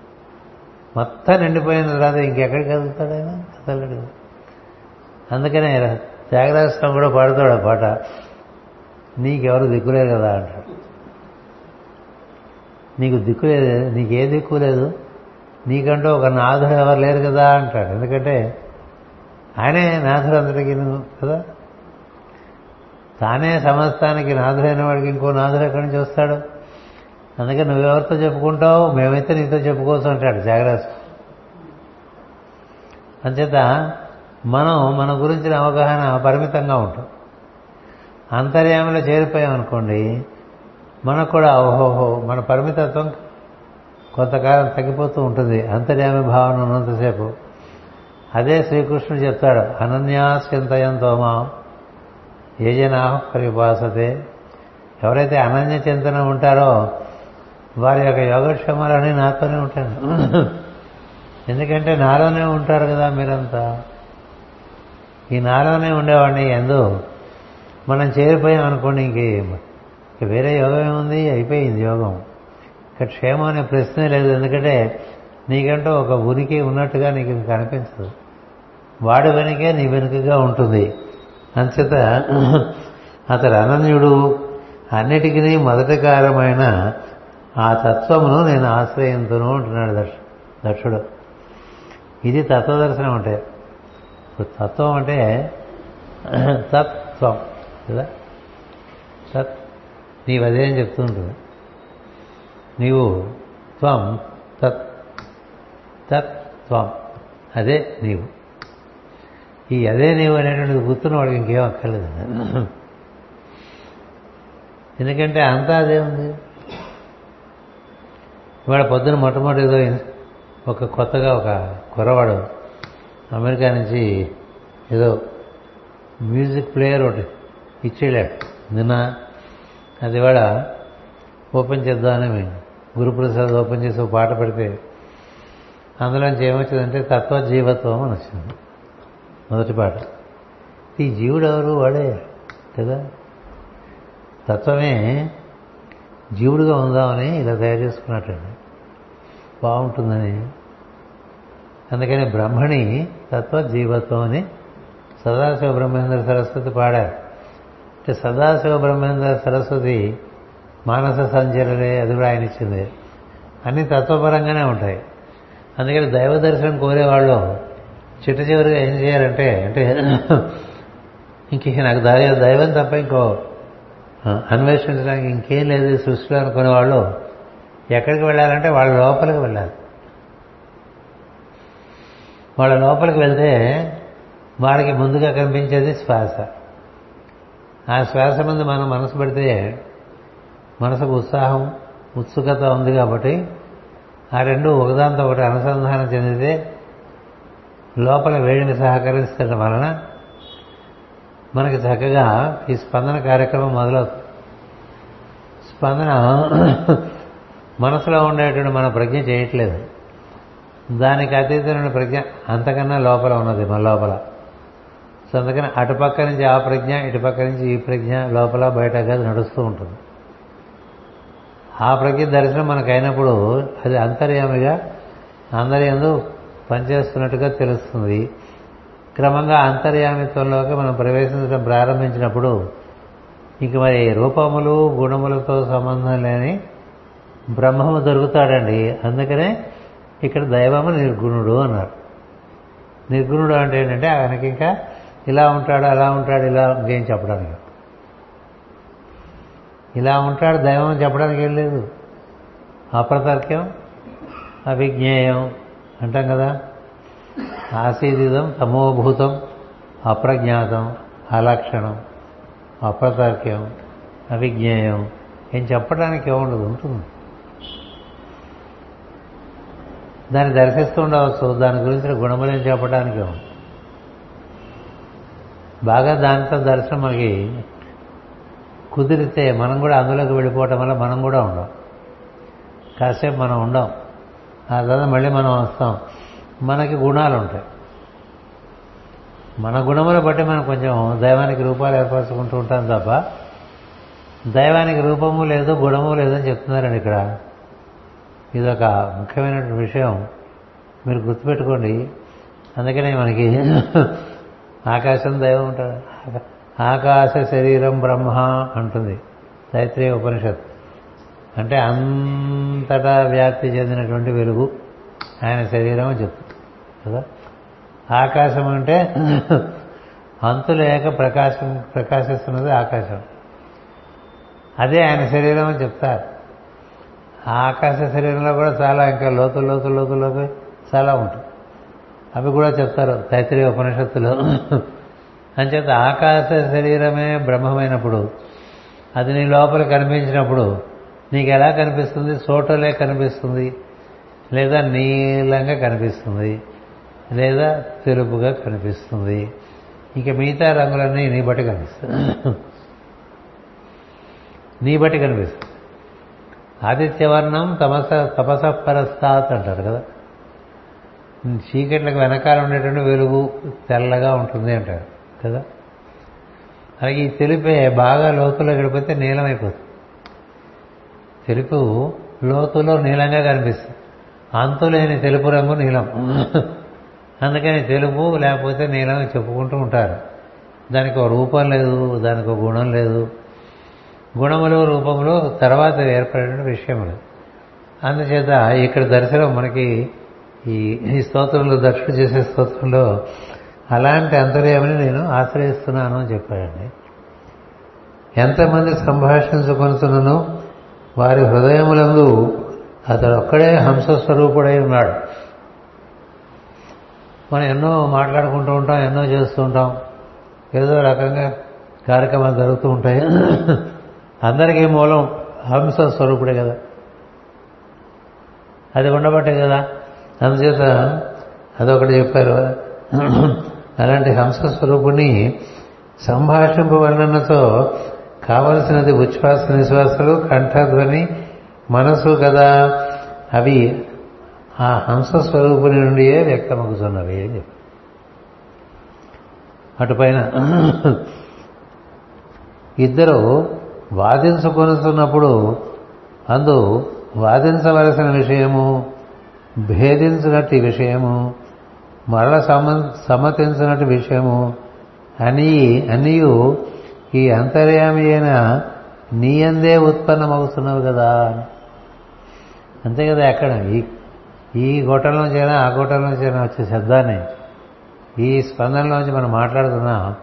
మొత్తం నిండిపోయిన తర్వాత ఇంకెక్కడికి కదులుతాడు ఆయన? కదలడు అందుకనే త్యాగరాజస్వామి కూడా పాడుతాడు ఆ పాట. నీకెవరు దిక్కులేదు కదా అంటాడు. నీకు దిక్కు లేదు నీకే దిక్కు లేదు? నీకంటూ ఒక నాథుడు ఎవరు లేరు కదా అంటాడు. ఎందుకంటే ఆయనే నాథుడు అందరికీ కదా? తానే సమస్తానికి నాథుడైన వాడికి ఇంకో నాథుడు ఎక్కడి నుంచి వస్తాడు? అందుకే నువ్వెవరితో చెప్పుకుంటావు? మేమైతే నీతో చెప్పుకోవచ్చు అంటాడు. జాగ్రత్త. అంచేత మనం మన గురించిన అవగాహన పరిమితంగా ఉంటాం. అంతర్యామిలో చేరిపోయామనుకోండి మనకు కూడా ఓహోహో మన పరిమితత్వం కొంతకాలం తగ్గిపోతూ ఉంటుంది. అంతర్యామి భావన ఉన్నంతసేపు. అదే శ్రీకృష్ణుడు చెప్తాడు అనన్యాస్యంతయంతోమా ఏ జనా పరిభాసతే ఎవరైతే అనన్య చింతన ఉంటారో వారి యొక్క యోగక్షేమాలన్నీ నాతోనే ఉంటాను ఎందుకంటే నాలోనే ఉంటారు కదా మీరంతా. ఈ నాలోనే ఉండేవాడిని ఎందు మనం చేరిపోయాం అనుకోండి ఇంక వేరే యోగం ఏముంది? అయిపోయింది యోగం. ఇక క్షేమం అనే ప్రశ్నే లేదు. ఎందుకంటే నీకంటూ ఒక ఉనికి ఉన్నట్టుగా నీకు కనిపించదు వాడు వెనుకే నీ వెనుకగా ఉంటుంది. అంచేత అతడు అనన్యుడు. అన్నిటికీ మొదటి కారమైన ఆ తత్వమును నేను ఆశ్రయింతును అంటున్నాడు దక్ష దక్షుడు. ఇది తత్వదర్శనం అంటే. ఇప్పుడు తత్వం అంటే తత్వం కదా? తత్ నీవు అదే అని చెప్తూ ఉంటుంది నీవు త్వం తత్ తత్ త్వం అదే నీవు. ఈ అదే నీవు అనేటువంటిది గుర్తున్న వాడికి ఇంకేం అక్కర్లేదు. ఎందుకంటే అంతా అదే ఉంది. ఇవాళ పొద్దున మొట్టమొదటి ఏదో ఒక కొత్తగా ఒక కుర్రవాడు అమెరికా నుంచి ఏదో మ్యూజిక్ ప్లేయర్ ఒకటి ఇచ్చేళ్ళాడు. నిన్న అది ఇవాళ ఓపెన్ చేద్దామని గురుప్రసాద్ ఓపెన్ చేసి ఒక పాట పెడితే అందులోంచి ఏమొచ్చిందంటే తత్వజీవత్వం అని వచ్చింది. మొదటి పాట. ఈ జీవుడు ఎవరు వాడే కదా? తత్వమే జీవుడుగా ఉందామని ఇలా తయారు చేసుకున్నట్టండి బాగుంటుందని. అందుకని బ్రహ్మణి తత్వ జీవత్వం అని సదాశివ బ్రహ్మేంద్ర సరస్వతి పాడారు. అంటే సదాశివ బ్రహ్మేంద్ర సరస్వతి మానస సంచలనే అది కూడా ఆయన ఇచ్చింది. అన్ని తత్వపరంగానే ఉంటాయి. అందుకని దైవ దర్శనం కోరేవాళ్ళు చిట్ట చివరిగా ఏం చేయాలంటే అంటే ఇంక నాకు దైవం తప్ప ఇంకో అన్వేషించడానికి ఇంకేం లేదు సృష్టిలో అనుకునే వాళ్ళు ఎక్కడికి వెళ్ళాలంటే వాళ్ళ లోపలికి వెళ్ళాలి. వాళ్ళ లోపలికి వెళ్తే వాళ్ళకి ముందుగా కనిపించేది శ్వాస. ఆ శ్వాస ముందు మనం మనసు పెడితే మనసుకు ఉత్సాహం ఉత్సుకత ఉంది కాబట్టి ఆ రెండు ఒకదాంతో ఒకటి అనుసంధానం చెందితే లోపల వేడిని సహకరిస్తడం వలన మనకి చక్కగా ఈ స్పందన కార్యక్రమం మొదలవుతుంది. స్పందన మనసులో ఉండేటువంటి మన ప్రజ్ఞ చేయట్లేదు. దానికి అతీతమైన ప్రజ్ఞ అంతకన్నా లోపల ఉన్నది మన లోపల. సో అందుకని అటుపక్క నుంచి ఆ ప్రజ్ఞ ఇటుపక్క నుంచి ఈ ప్రజ్ఞ లోపల బయటగా నడుస్తూ ఉంటుంది. ఆ ప్రజ్ఞ దర్శనం మనకైనప్పుడు అయినప్పుడు అది అంతర్యామిగా అందరి ఎందు పనిచేస్తున్నట్టుగా తెలుస్తుంది. క్రమంగా అంతర్యామిత్వంలోకి మనం ప్రవేశించడం ప్రారంభించినప్పుడు ఇంక మరి రూపములు గుణములతో సంబంధం లేని బ్రహ్మము దొరుకుతాడండి. అందుకనే ఇక్కడ దైవము నిర్గుణుడు అన్నారు. నిర్గుణుడు అంటే ఏంటంటే ఆయనకి ఇంకా ఇలా ఉంటాడు అలా ఉంటాడు ఇలా ఇంకేం చెప్పడానికి. ఇలా ఉంటాడు దైవం చెప్పడానికి ఏం లేదు. అప్రతర్క్యం అవిజ్ఞేయం అంటాం కదా. ఆసీదిదం తమోభూతం అప్రజ్ఞాతం అలక్షణం అప్రతర్క్యం అవిజ్ఞేయం ఏం చెప్పడానికి ఉండదు ఉంటుంది. దాన్ని దర్శిస్తూ ఉండవచ్చు. దాని గురించిన గుణములు చెప్పడానికి బాగా దాంతో దర్శనం మనకి కుదిరితే మనం కూడా అందులోకి వెళ్ళిపోవటం వల్ల మనం కూడా ఉండం. కాసేపు మనం ఉండం. ఆ తర్వాత మళ్ళీ మనం వస్తాం. మనకి గుణాలు ఉంటాయి. మన గుణములు బట్టి మనం కొంచెం దైవానికి రూపాలు ఏర్పరచుకుంటూ ఉంటాం తప్ప దైవానికి రూపము లేదు గుణము లేదని చెప్తున్నారండి ఇక్కడ. ఇదొక ముఖ్యమైన విషయం. మీరు గుర్తుపెట్టుకోండి. అందుకనే మనకి ఆకాశం దైవం ఉంటాడు. ఆకాశ శరీరం బ్రహ్మ అంటుంది. తైత్రీయ ఉపనిషత్. అంటే అంతటా వ్యాప్తి చెందినటువంటి వెలుగు ఆయన శరీరం అని చెప్తుంది. కదా? ఆకాశం అంటే అంతులేక ప్రకాశం ప్రకాశిస్తున్నది ఆకాశం. అదే ఆయన శరీరం అని చెప్తారు. ఆ ఆకాశ శరీరంలో కూడా చాలా ఇంకా లోతు లోతు లోతు లోతు చాలా ఉంటుంది. అవి కూడా చెప్తారు తైత్రీయ ఉపనిషత్తులో. అంచేత ఆకాశ శరీరమే బ్రహ్మమైనప్పుడు అది నీ లోపల కనిపించినప్పుడు నీకు ఎలా కనిపిస్తుంది? చోటలే కనిపిస్తుంది. లేదా నీలంగా కనిపిస్తుంది. లేదా తెలుపుగా కనిపిస్తుంది. ఇంకా మిగతా రంగులన్నీ నీ బట్టి కనిపిస్తుంది నీ బట్టి కనిపిస్తుంది ఆదిత్యవర్ణం తమస తపస పరస్తాత్ అంటారు కదా. చీకట్లకు వెనకాల ఉండేటువంటి వెలుగు తెల్లగా ఉంటుంది అంటారు కదా. అలాగే ఈ తెలుపే బాగా లోతులో గడిపోతే నీలమైపోతుంది తెలుపు లోతులో నీలంగా కనిపిస్తుంది. అంతులేని తెలుపు రంగు నీలం. అందుకని తెలుపు లేకపోతే నీలం చెప్పుకుంటూ ఉంటారు. దానికి ఒక రూపం లేదు దానికి ఒక గుణం లేదు. గుణములు రూపములు తర్వాత ఏర్పడిన విషయములు. అందుచేత ఇక్కడ దర్శనం మనకి ఈ ఈ స్తోత్రంలో దర్శనం చేసే స్తోత్రంలో అలాంటి అంతర్యామని నేను ఆశ్రయిస్తున్నాను అని చెప్పాడండి. ఎంతమంది సంభాషించుకొనుతున్నానో వారి హృదయములందు అతడు ఒక్కడే హంసస్వరూపుడై ఉన్నాడు. మనం ఎన్నో మాట్లాడుకుంటూ ఉంటాం ఎన్నో చేస్తూ ఉంటాం ఏదో రకంగా కార్యక్రమాలు జరుగుతూ ఉంటాయి. అందరికీ మూలం హంస స్వరూపుడే కదా. అది ఉండబట్టే కదా. అందుచేత అదొకటి చెప్పారు. అలాంటి హంస స్వరూపుని సంభాషింపవర్ణనతో కావలసినది ఉచ్ఛ్వాస నిశ్వాసలు కంఠధ్వని మనసు కదా. అవి ఆ హంస స్వరూపుని నుండియే వ్యక్తమగుతున్నవి అని చెప్పి అటుపైన ఇద్దరు వాదించుకొనుతున్నప్పుడు అందు వాదించవలసిన విషయము భేదించినట్టు విషయము మరల సమ సమ్మతించినట్టు విషయము అని అనియు ఈ అంతర్యామి అయిన నీయందే ఉత్పన్నమవుతున్నావు కదా. అంతే కదా ఎక్కడ? ఈ ఈ గొట్టంలోంచైనా ఆ గొట్టంలోంచైనా వచ్చే శబ్దాన్ని ఈ స్పందనలోంచి మనం మాట్లాడుతున్నాం.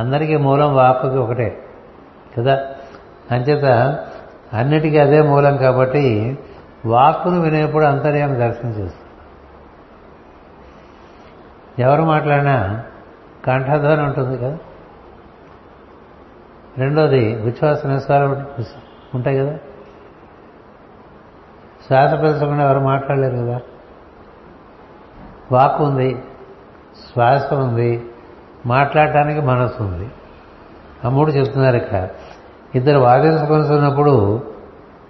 అందరికీ మూలం వాపకి ఒకటే కదా. అంచేత అన్నిటికీ అదే మూలం కాబట్టి వాక్కును వినేప్పుడు అంతర్యామి దర్శనం చేస్తుంది. ఎవరు మాట్లాడినా కంఠధ్వని ఉంటుంది కదా? రెండోది ఉచ్ఛ్వాస నిస్వారం ఉంటాయి కదా? శ్వాస పెంచకుండా ఎవరు మాట్లాడలేరు కదా? వాక్ ఉంది శ్వాస ఉంది మాట్లాడటానికి మనసు ఉంది. ఆ మూడు చెప్తున్నారు ఇక్కడ. ఇద్దరు వాదించుకొనిస్తున్నప్పుడు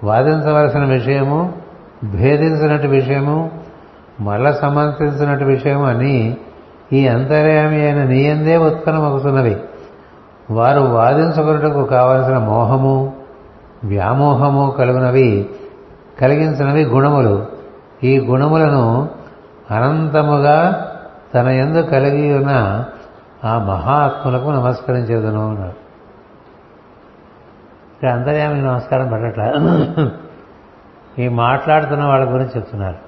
వాదించవలసిన విషయము భేదించినట్టు విషయము మళ్ళా సమర్థించినట్టు విషయము అని ఈ అంతర్యామి అయిన నీయందే ఉత్పన్నమవుతున్నవి వారు వాదించుకున్నటకు కావలసిన మోహము వ్యామోహము కలుగునవి కలిగించినవి గుణములు. ఈ గుణములను అనంతముగా తన ఎందు కలిగి ఉన్న ఆ మహాత్ములకు నమస్కరించేదను అన్నాడు. ఇక్కడ అంతర్యామికి నమస్కారం పెట్టట్లా ఈ మాట్లాడుతున్న వాళ్ళ గురించి చెప్తున్నారు.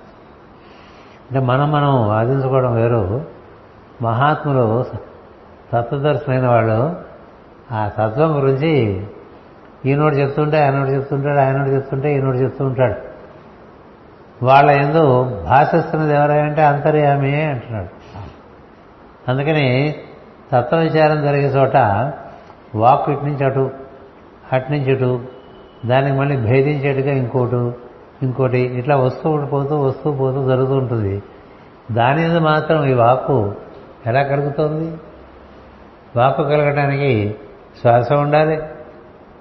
అంటే మనం మనం వాదించుకోవడం వేరు. మహాత్ములు తత్వదర్శనమైన వాళ్ళు ఆ తత్వం గురించి ఈయనోడు చెప్తుంటే ఆయనోడు చెప్తుంటాడు ఆయనోడు చెప్తుంటే ఈనోడు చెప్తూ ఉంటాడు వాళ్ళ ఎందు భాషిస్తున్నది ఎవరంటే అంతర్యామి అంటున్నాడు. అందుకని తత్వ విచారం జరిగే చోట వాక్ ఇటు నుంచి అటు అటు ఇటు దానికి మళ్ళీ భేదించేట్టుగా ఇంకోటి ఇంకోటి ఇట్లా వస్తూ పోతూ వస్తూ పోతూ జరుగుతూ ఉంటుంది. దాని మీద మాత్రం ఈ వాక్కు ఎలా కలుగుతుంది? వాక్కు కలగడానికి శ్వాస ఉండాలి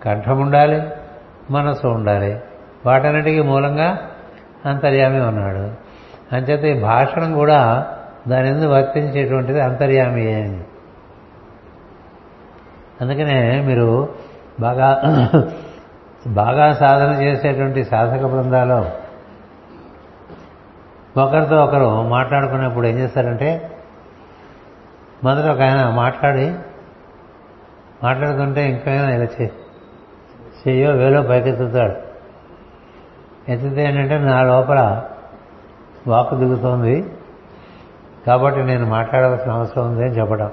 కంఠం ఉండాలి మనస్సు ఉండాలి. వాటన్నిటికీ మూలంగా అంతర్యామి ఉన్నాడు. అంచేత ఈ భాషణం కూడా దాని ఎందుకు వర్తించేటువంటిది అంతర్యామి అని. అందుకనే మీరు బాగా బాగా సాధన చేసేటువంటి సాధక బృందాలు. ఒకరితో ఒకరు మాట్లాడుకునేప్పుడు ఏం చేస్తారంటే మొదట ఒక ఆయన మాట్లాడి మాట్లాడుతుంటే ఇంకైనా ఇలా చే చెయ్యో వేలో పైకెత్తుతాడు. ఎత్తితే ఏంటంటే నా లోపల వాకు దిగుతోంది కాబట్టి నేను మాట్లాడవలసిన అవసరం ఉంది అని చెప్పడం.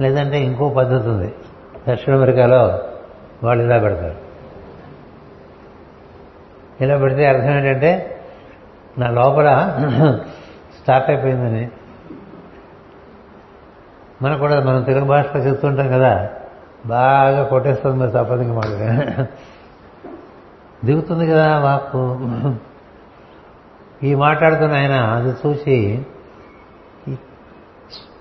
లేదంటే ఇంకో పద్ధతి ఉంది. దక్షిణ అమెరికాలో వాళ్ళు ఇలా పెడతారు. ఇలా పెడితే అర్థం ఏంటంటే నా లోపల స్టార్ట్ అయిపోయిందని. మనకు కూడా మనం తెలుగు భాషలో చెప్తుంటాం కదా బాగా కొట్టేస్తుంది మరి తప్పదింక మాట దిగుతుంది కదా వాక్కు. ఈ మాట్లాడుతున్న ఆయన అది చూసి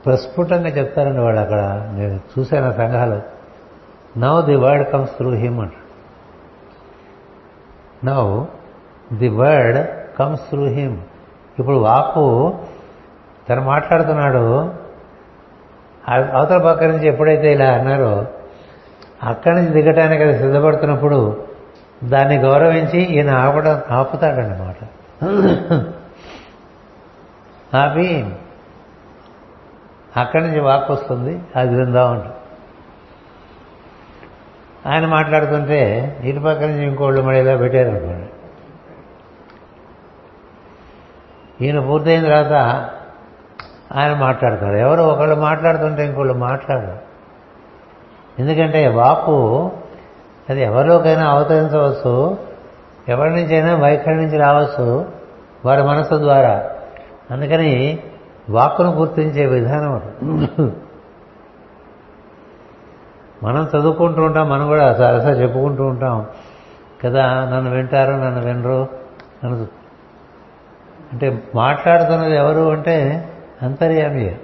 ప్రస్ఫుటంగా చెప్తారండి వాళ్ళు అక్కడ. నేను చూశాను ఆ సంఘాలు. Now the word comes through him అంట now the word comes through him ఇప్పుడు వాకు తను మాట్లాడుతున్నాడు. అవతల పక్క నుంచి ఎప్పుడైతే ఇలా అన్నారో అక్కడి నుంచి దిగటానికి అది సిద్ధపడుతున్నప్పుడు దాన్ని గౌరవించి ఈయన ఆపడం ఆపుతాడన్నమాట. ఆపి అక్కడి నుంచి వాక్ వస్తుంది. అది విందాం ఆయన మాట్లాడుతుంటే ఇటు పక్క నుంచి ఇంకోళ్ళు మళ్ళీ ఇలా పెట్టారనుకోండి ఈయన పూర్తయిన తర్వాత ఆయన మాట్లాడతాడు ఎవరు ఒకళ్ళు మాట్లాడుతుంటే ఇంకోళ్ళు మాట్లాడరు. ఎందుకంటే వాపు అది ఎవరిలోకైనా అవతరించవచ్చు ఎవరి నుంచైనా వైఖరి నుంచి రావచ్చు వారి మనసు ద్వారా. అందుకని వాక్కును గుర్తించే విధానం అది. మనం చదువుకుంటూ ఉంటాం మనం కూడా సరసా చెప్పుకుంటూ ఉంటాం. కదా నన్ను వింటారు నన్ను వినరు నన్ను అంటే మాట్లాడుతున్నది ఎవరు అంటే అంతర్యామి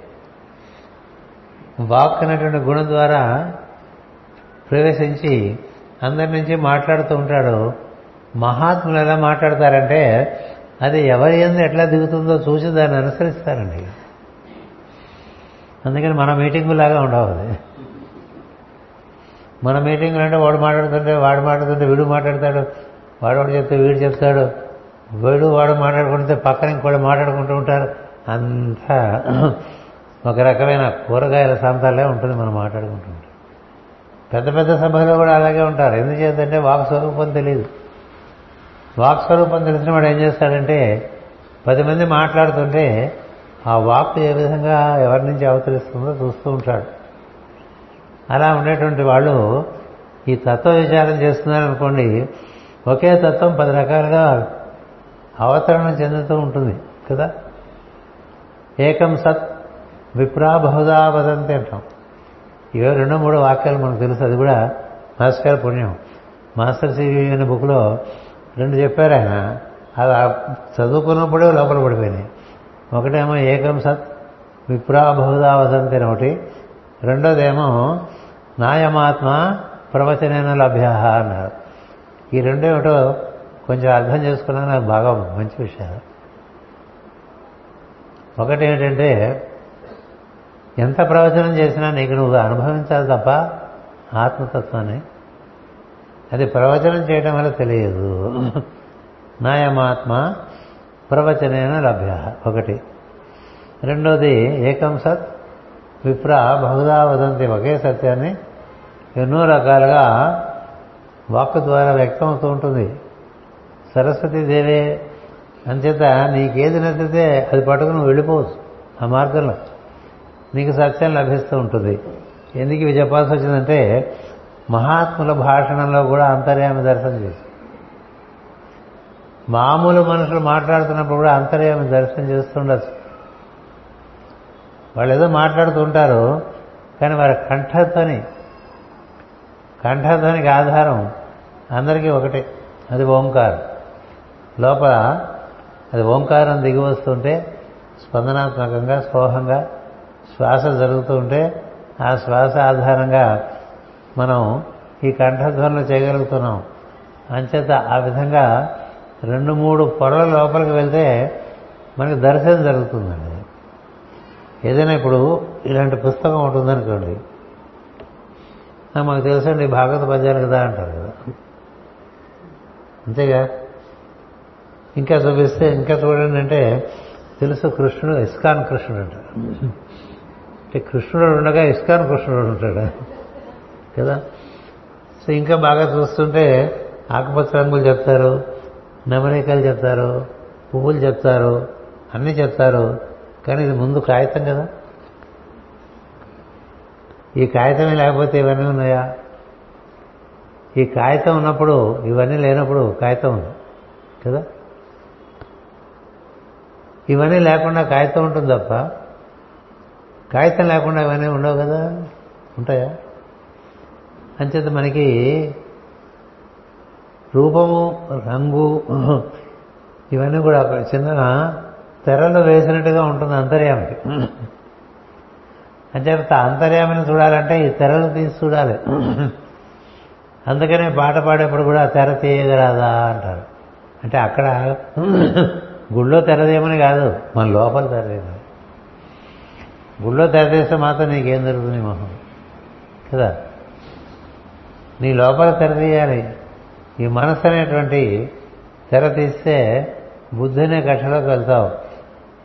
వాక్ అనేటువంటి గుణం ద్వారా ప్రవేశించి అందరి నుంచి మాట్లాడుతూ ఉంటాడు. మహాత్ములు ఎలా మాట్లాడతారంటే అది ఎవరి ఎందు ఎట్లా దిగుతుందో చూసి దాన్ని అనుసరిస్తారండి. అందుకని మన మీటింగు లాగా ఉండవు అది. మన మీటింగ్ అంటే వాడు మాట్లాడుతుంటే వాడు మాట్లాడుతుంటే వీడు మాట్లాడతాడు. వాడు వాడు చెప్తే వీడు చెప్తాడు. వీడు వాడు మాట్లాడుకుంటే పక్కన ఇంకోటి మాట్లాడుకుంటూ ఉంటారు. అంతా ఒక రకమైన కూరగాయల సంతాలే ఉంటుంది మనం మాట్లాడుకుంటూ ఉంటాం. పెద్ద పెద్ద సభలో కూడా అలాగే ఉంటారు. ఎందుచేతంటే వాక్ స్వరూపం తెలియదు వాక్ స్వరూపం తెలిసిన వాడు ఏం చేస్తాడంటే పది మంది మాట్లాడుతుంటే ఆ వాక్ ఏ విధంగా ఎవరి నుంచి అవతరిస్తుందో చూస్తూ ఉంటాడు. అలా ఉండేటువంటి వాళ్ళు ఈ తత్వ విచారం చేస్తున్నారనుకోండి ఒకే తత్వం పది రకాలుగా అవతరణ చెందుతూ ఉంటుంది కదా. ఏకం సత్ విప్రా బహుదా వదంతి అంటాం. ఇవే రెండో మూడో వాక్యాలు మనకు తెలుసు అది కూడా మాస్టర్ పుణ్యం. మాస్టర్ సివి అనే బుక్లో రెండు చెప్పారు ఆయన. అది చదువుకున్నప్పుడే లోపల పడిపోయినాయి. ఒకటేమో ఏకం సత్ విప్రా బహుదా వదంతి అని ఒకటి. రెండోదేమో నాయమాత్మ ప్రవచనైన లభ్య అన్నారు. ఈ రెండేమిటో కొంచెం అర్థం చేసుకున్నా నాకు బాగా మంచి విషయాలు ఒకటి ఏంటంటే ఎంత ప్రవచనం చేసినా నీకు నువ్వు అనుభవించాలి తప్ప ఆత్మతత్వాన్ని. అది ప్రవచనం చేయడం వల్ల తెలియదు. నాయమాత్మ ప్రవచనైన లభ్య ఒకటి. రెండోది ఏకం సత్ విప్ర బహుదా వదంతి ఒకే సత్యాన్ని ఎన్నో రకాలుగా వాక్ ద్వారా వ్యక్తమవుతూ ఉంటుంది. సరస్వతీదేవే అంచేత నీకేది నచ్చితే అది పట్టుకుని వెళ్ళిపోవచ్చు ఆ మార్గంలో. నీకు సత్యం లభిస్తూ ఉంటుంది. ఎందుకు ఇవి చెప్పాల్సి వచ్చిందంటే మహాత్ముల భాషణంలో కూడా అంతర్యామి దర్శనం చేసి మామూలు మనుషులు మాట్లాడుతున్నప్పుడు కూడా అంతర్యామి దర్శనం చేస్తుండొచ్చు. వాళ్ళు ఏదో మాట్లాడుతూ ఉంటారు కానీ వారి కంఠధ్వని కంఠధ్వనికి ఆధారం అందరికీ ఒకటే. అది ఓంకారం. లోపల అది ఓంకారం దిగి వస్తుంటే స్పందనాత్మకంగా స్పోహంగా శ్వాస జరుగుతూ ఉంటే ఆ శ్వాస ఆధారంగా మనం ఈ కంఠధ్వనులు చేయగలుగుతున్నాం. అంచేత ఆ విధంగా రెండు మూడు పొరల లోపలికి వెళ్తే మనకి దర్శనం జరుగుతుందండి. ఏదైనా ఇప్పుడు ఇలాంటి పుస్తకం ఉంటుందనుకోండి అనుకోండి మాకు తెలుసండి భాగవత పద్యాలు కదా అంటారు కదా. అంతేగా? ఇంకా చూపిస్తే ఇంకా చూడండి అంటే తెలుసు కృష్ణుడు ఇస్కాన్ కృష్ణుడు అంట అంటే కృష్ణుడు ఉండగా ఇస్కాన్ కృష్ణుడు ఉంటాడు. కదా? సో ఇంకా బాగా చూస్తుంటే ఆకుపచ్చ రంగులు చెప్తారు నెమరికలు చెప్తారు పువ్వులు చెప్తారు అన్నీ చెప్తారు. కానీ ఇది ముందు కాగితం కదా? ఈ కాగితమే లేకపోతే ఇవన్నీ ఉన్నాయా? ఈ కాగితం ఉన్నప్పుడు ఇవన్నీ లేనప్పుడు కాగితం ఉంది కదా? ఇవన్నీ లేకుండా కాగితం ఉంటుంది తప్ప కాగితం లేకుండా ఇవన్నీ ఉండవు కదా? ఉంటాయా? అంచేత మనకి రూపము రంగు ఇవన్నీ కూడా చిన్న తెరలు వేసినట్టుగా ఉంటుంది అంతర్యామికి. అంచేత అంతర్యామిని చూడాలంటే ఈ తెరలు తీసి చూడాలి. అందుకనే పాట పాడేప్పుడు కూడా తెర తీయగలదా అంటారు. అంటే అక్కడ గుళ్ళో తెరదేమని కాదు మన లోపల తెరదేమని గుళ్ళో తెరదేస్తే మాత్రం నీకేం జరుగుతుంది మొహం? కదా? నీ లోపల తెర తీయాలి. ఈ మనసు అనేటువంటి తెర తీస్తే బుద్ధి అనే కక్షలోకి వెళ్తావు.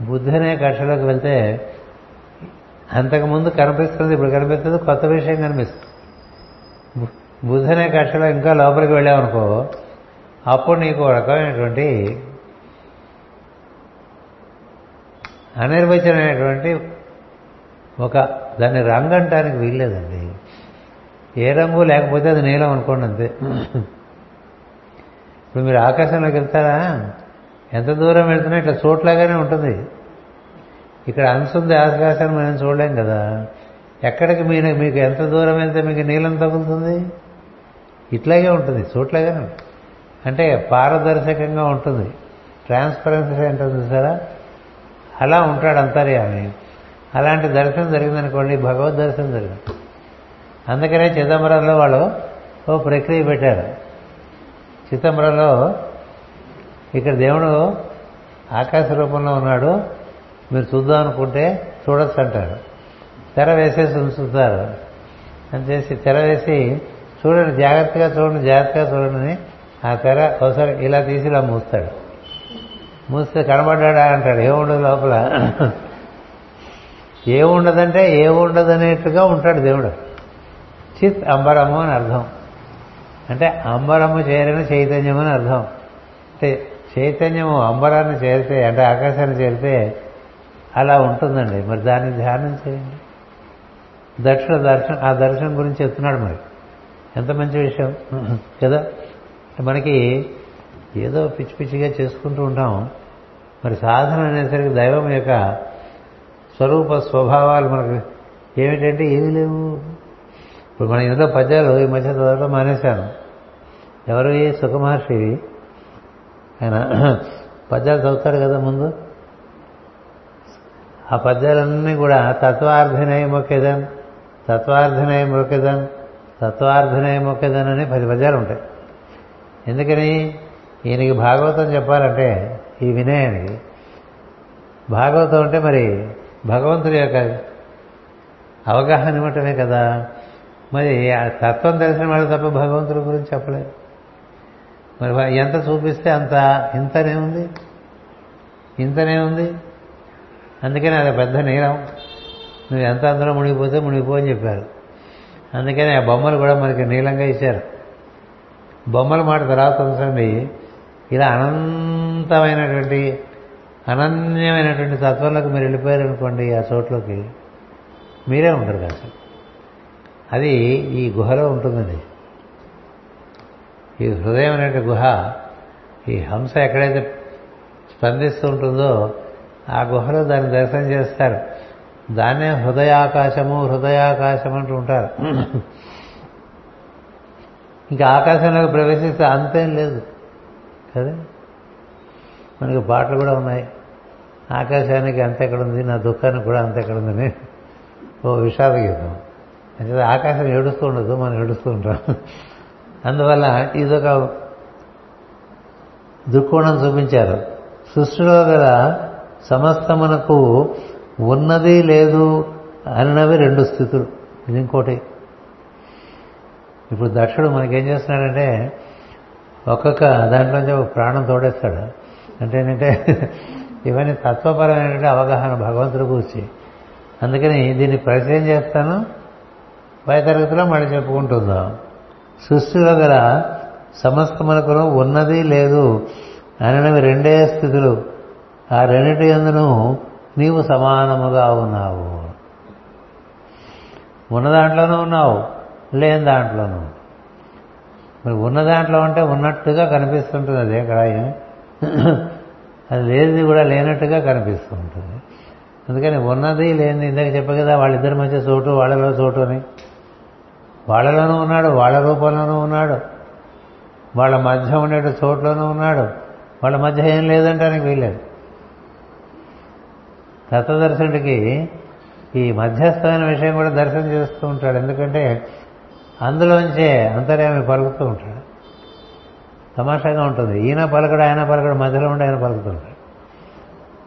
బుద్ధి అనే కక్షలోకి వెళ్తే అంతకుముందు కనిపిస్తుంది ఇప్పుడు కనిపిస్తుంది కొత్త విషయం కనిపిస్తుంది. బుద్ధి అనే కక్షలో ఇంకా లోపలికి వెళ్ళామనుకో అప్పుడు నీకు ఒక రకమైనటువంటి అనిర్వచనమైనటువంటి ఒక దాన్ని రంగు అంటానికి వీల్లేదండి. ఏ రంగు లేకపోతే అది నీలం అనుకోండి అంతే. ఇప్పుడు మీరు ఆకాశంలోకి వెళ్తారా? ఎంత దూరం వెళ్తున్నా ఇట్లా చోట్లాగానే ఉంటుంది. ఇక్కడ అంశుంది ఆకాశాన్ని మనం చూడలేం కదా. ఎక్కడికి మీరు మీకు ఎంత దూరం వెళ్తే మీకు నీలం తగులుతుంది? ఇట్లాగే ఉంటుంది చోట్లాగానే అంటే పారదర్శకంగా ఉంటుంది. ట్రాన్స్పరెన్సీ ఉంటుంది సారా? అలా ఉంటాడు అంతర్యామి. అలాంటి దర్శనం జరిగిందనుకోండి భగవద్ దర్శనం జరిగింది. అందుకనే చిదంబరంలో వాళ్ళు ఓ ప్రక్రియ పెట్టారు. చిదంబరంలో ఇక్కడ దేవుడు ఆకాశ రూపంలో ఉన్నాడు. మీరు చూద్దాం అనుకుంటే చూడొచ్చు అంటారు తెర వేసేసి ఉంచుతారు. అని చేసి తెర వేసి చూడండి జాగ్రత్తగా చూడండి జాగ్రత్తగా చూడండి ఆ తెర ఒకసారి ఇలా తీసి ఇలా మూస్తాడు. మూస్తే కనబడ్డాడా అంటాడు. ఏముండదు లోపల. ఏముండదంటే ఏముండదు అనేట్టుగా ఉంటాడు దేవుడు. చిత్ అంబరము అని అర్థం. అంటే అంబరము చేరిన చైతన్యం అని అర్థం. అంటే చైతన్యము అంబరాన్ని చేరితే అంటే ఆకాశాన్ని చేరితే అలా ఉంటుందండి. మరి దాన్ని ధ్యానం చేయండి. దర్శన దర్శనం ఆ దర్శనం గురించి చెప్తున్నాడు మరి. ఎంత మంచి విషయం. కదా? మనకి ఏదో పిచ్చి పిచ్చిగా చేసుకుంటూ ఉంటాం. మరి సాధన అనేసరికి దైవం యొక్క స్వరూప స్వభావాలు మనకు ఏమిటంటే ఏమీ లేవు. ఇప్పుడు మన ఇంట్లో పద్యాలు ఈ మధ్య చదవడం మానేశాను. ఎవరు ఈ సుఖమహర్షి ఆయన పద్యాలు చదువుతాడు కదా ముందు? ఆ పద్యాలన్నీ కూడా తత్వార్థనయ మొక్కేదన్ తత్వార్థనయ మొక్కేదన్ తత్వార్థనయ మొక్కేదన్ అని పది పద్యాలు ఉంటాయి. ఎందుకని? ఈయనకి భాగవతం చెప్పాలంటే ఈ వినయానికి భాగవతం అంటే మరి భగవంతుడి యొక్క అవగాహన ఇవ్వటమే కదా. మరి ఆ తత్వం తెలిసిన వాళ్ళు తప్ప భగవంతుడి గురించి చెప్పలేదు మరి ఎంత చూపిస్తే అంత ఇంతనే ఉంది? ఇంతనే ఉంది? అందుకని అది పెద్ద నీలం. నువ్వు ఎంత అందులో మునిగిపోతే మునిగిపో అని చెప్పారు. అందుకని ఆ బొమ్మలు కూడా మనకి నీలంగా ఇచ్చారు. బొమ్మల మాట తర్వాత ఉంచండి ఇలా అనంతమైనటువంటి అనన్యమైనటువంటి తత్వంలోకి మీరు వెళ్ళిపోయారు అనుకోండి ఆ చోట్లోకి మీరే ఉంటారు కాదు అది ఈ గుహలో ఉంటుందండి. ఈ హృదయం అనే గుహ ఈ హంస ఎక్కడైతే స్పందిస్తూ ఉంటుందో ఆ గుహలో దాన్ని దర్శనం చేస్తారు. దాన్నే హృదయాకాశము హృదయాకాశం అంటూ ఉంటారు. ఇంకా ఆకాశంలోకి ప్రవేశిస్తే అంతేం లేదు. కదా? మనకి పాటలు కూడా ఉన్నాయి. ఆకాశానికి అంత ఎక్కడుంది నా దుఃఖానికి కూడా అంత ఎక్కడుందని ఓ విషాద గీతం. అంటే ఆకాశం ఏడుస్తూ ఉండదు మనం ఏడుస్తూ ఉంటాం. అందువల్ల ఇదొక దుఃఖోణం చూపించారు. సృష్టిలో గల సమస్తమునకు ఉన్నది లేదు అన్నవి రెండు స్థితులు. ఇది ఇంకోటి. ఇప్పుడు దక్షుడు మనకేం చేస్తున్నాడంటే ఒక్కొక్క దాంట్లోంచి ఒక ప్రాణం తోడేస్తాడు. అంటే ఏంటంటే ఇవన్నీ తత్వపరమైనటువంటి అవగాహన భగవంతుడి కూర్చి. అందుకని దీన్ని పరిచయం చేస్తాను? పై తరగతిలో మళ్ళీ చెప్పుకుంటుందాం? సృష్టిలో గల సమస్తమునకును ఉన్నది లేదు అనేవి రెండే స్థితులు. ఆ రెండిటి ఎందును నీవు సమానముగా ఉన్నావు. ఉన్న దాంట్లోనూ ఉన్నావు లేని దాంట్లోనూ. మరి ఉన్న దాంట్లో అంటే ఉన్నట్టుగా కనిపిస్తుంటుంది అదే అక్కడ అది లేనిది కూడా లేనట్టుగా కనిపిస్తుంటుంది. అందుకని ఉన్నది లేనిది ఇందాక చెప్ప కదా వాళ్ళిద్దరి మధ్య చోటు వాళ్ళలో చోటు అని. వాళ్ళలోనూ ఉన్నాడు వాళ్ళ రూపంలోనూ ఉన్నాడు. వాళ్ళ మధ్య ఉండే చోట్లోనూ ఉన్నాడు. వాళ్ళ మధ్య ఏం లేదంటానికి వీల్లేదు. తత్వదర్శనుడికి ఈ మధ్యస్థమైన విషయం కూడా దర్శనం చేస్తూ ఉంటాడు. ఎందుకంటే అందులోంచే అంతర్యామి పలుకుతూ ఉంటాడు. తమాషాగా ఉంటుంది. ఈయన పలకడు ఆయన పలకడు మధ్యలో ఉండి ఆయన పలుకుతూ ఉంటాడు.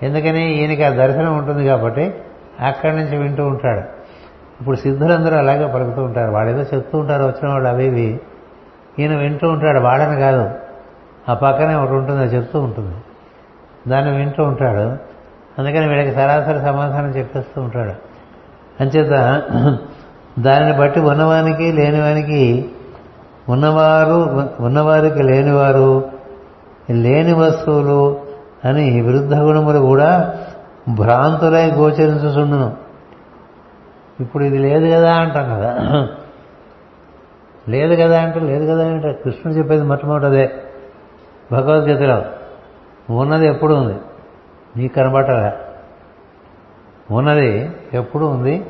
ఎందుకని? ఈయనకి ఆ దర్శనం ఉంటుంది కాబట్టి అక్కడి నుంచి వింటూ ఉంటాడు. ఇప్పుడు సిద్ధులందరూ అలాగే పలుకుతూ ఉంటారు. వాళ్ళు ఏదో చెప్తూ ఉంటారు వచ్చిన వాళ్ళు అవి ఇవి. ఈయన వింటూ ఉంటాడు. వాడని కాదు. ఆ పక్కనే ఒకటి ఉంటుంది అది చెప్తూ ఉంటుంది. దాన్ని వింటూ ఉంటాడు. అందుకని వీళ్ళకి సరాసరి సమాధానం చెప్పేస్తూ ఉంటాడు. అంచేత దానిని బట్టి ఉన్నవానికి లేనివానికి ఉన్నవారు ఉన్నవారికి లేనివారు లేని వస్తువులు అని విరుద్ధ గుణములు కూడా భ్రాంతులై గోచరించుచుండును. ఇప్పుడు ఇది లేదు కదా అంటాం కదా. లేదు కదా అంటే లేదు కదా అంటే కృష్ణుడు చెప్పేది మొట్టమొదటి అదే భగవద్గీతలో ఉన్నది ఎప్పుడు ఉంది? నీకు కనబట్టలే ఉన్నది ఎప్పుడు ఉంది?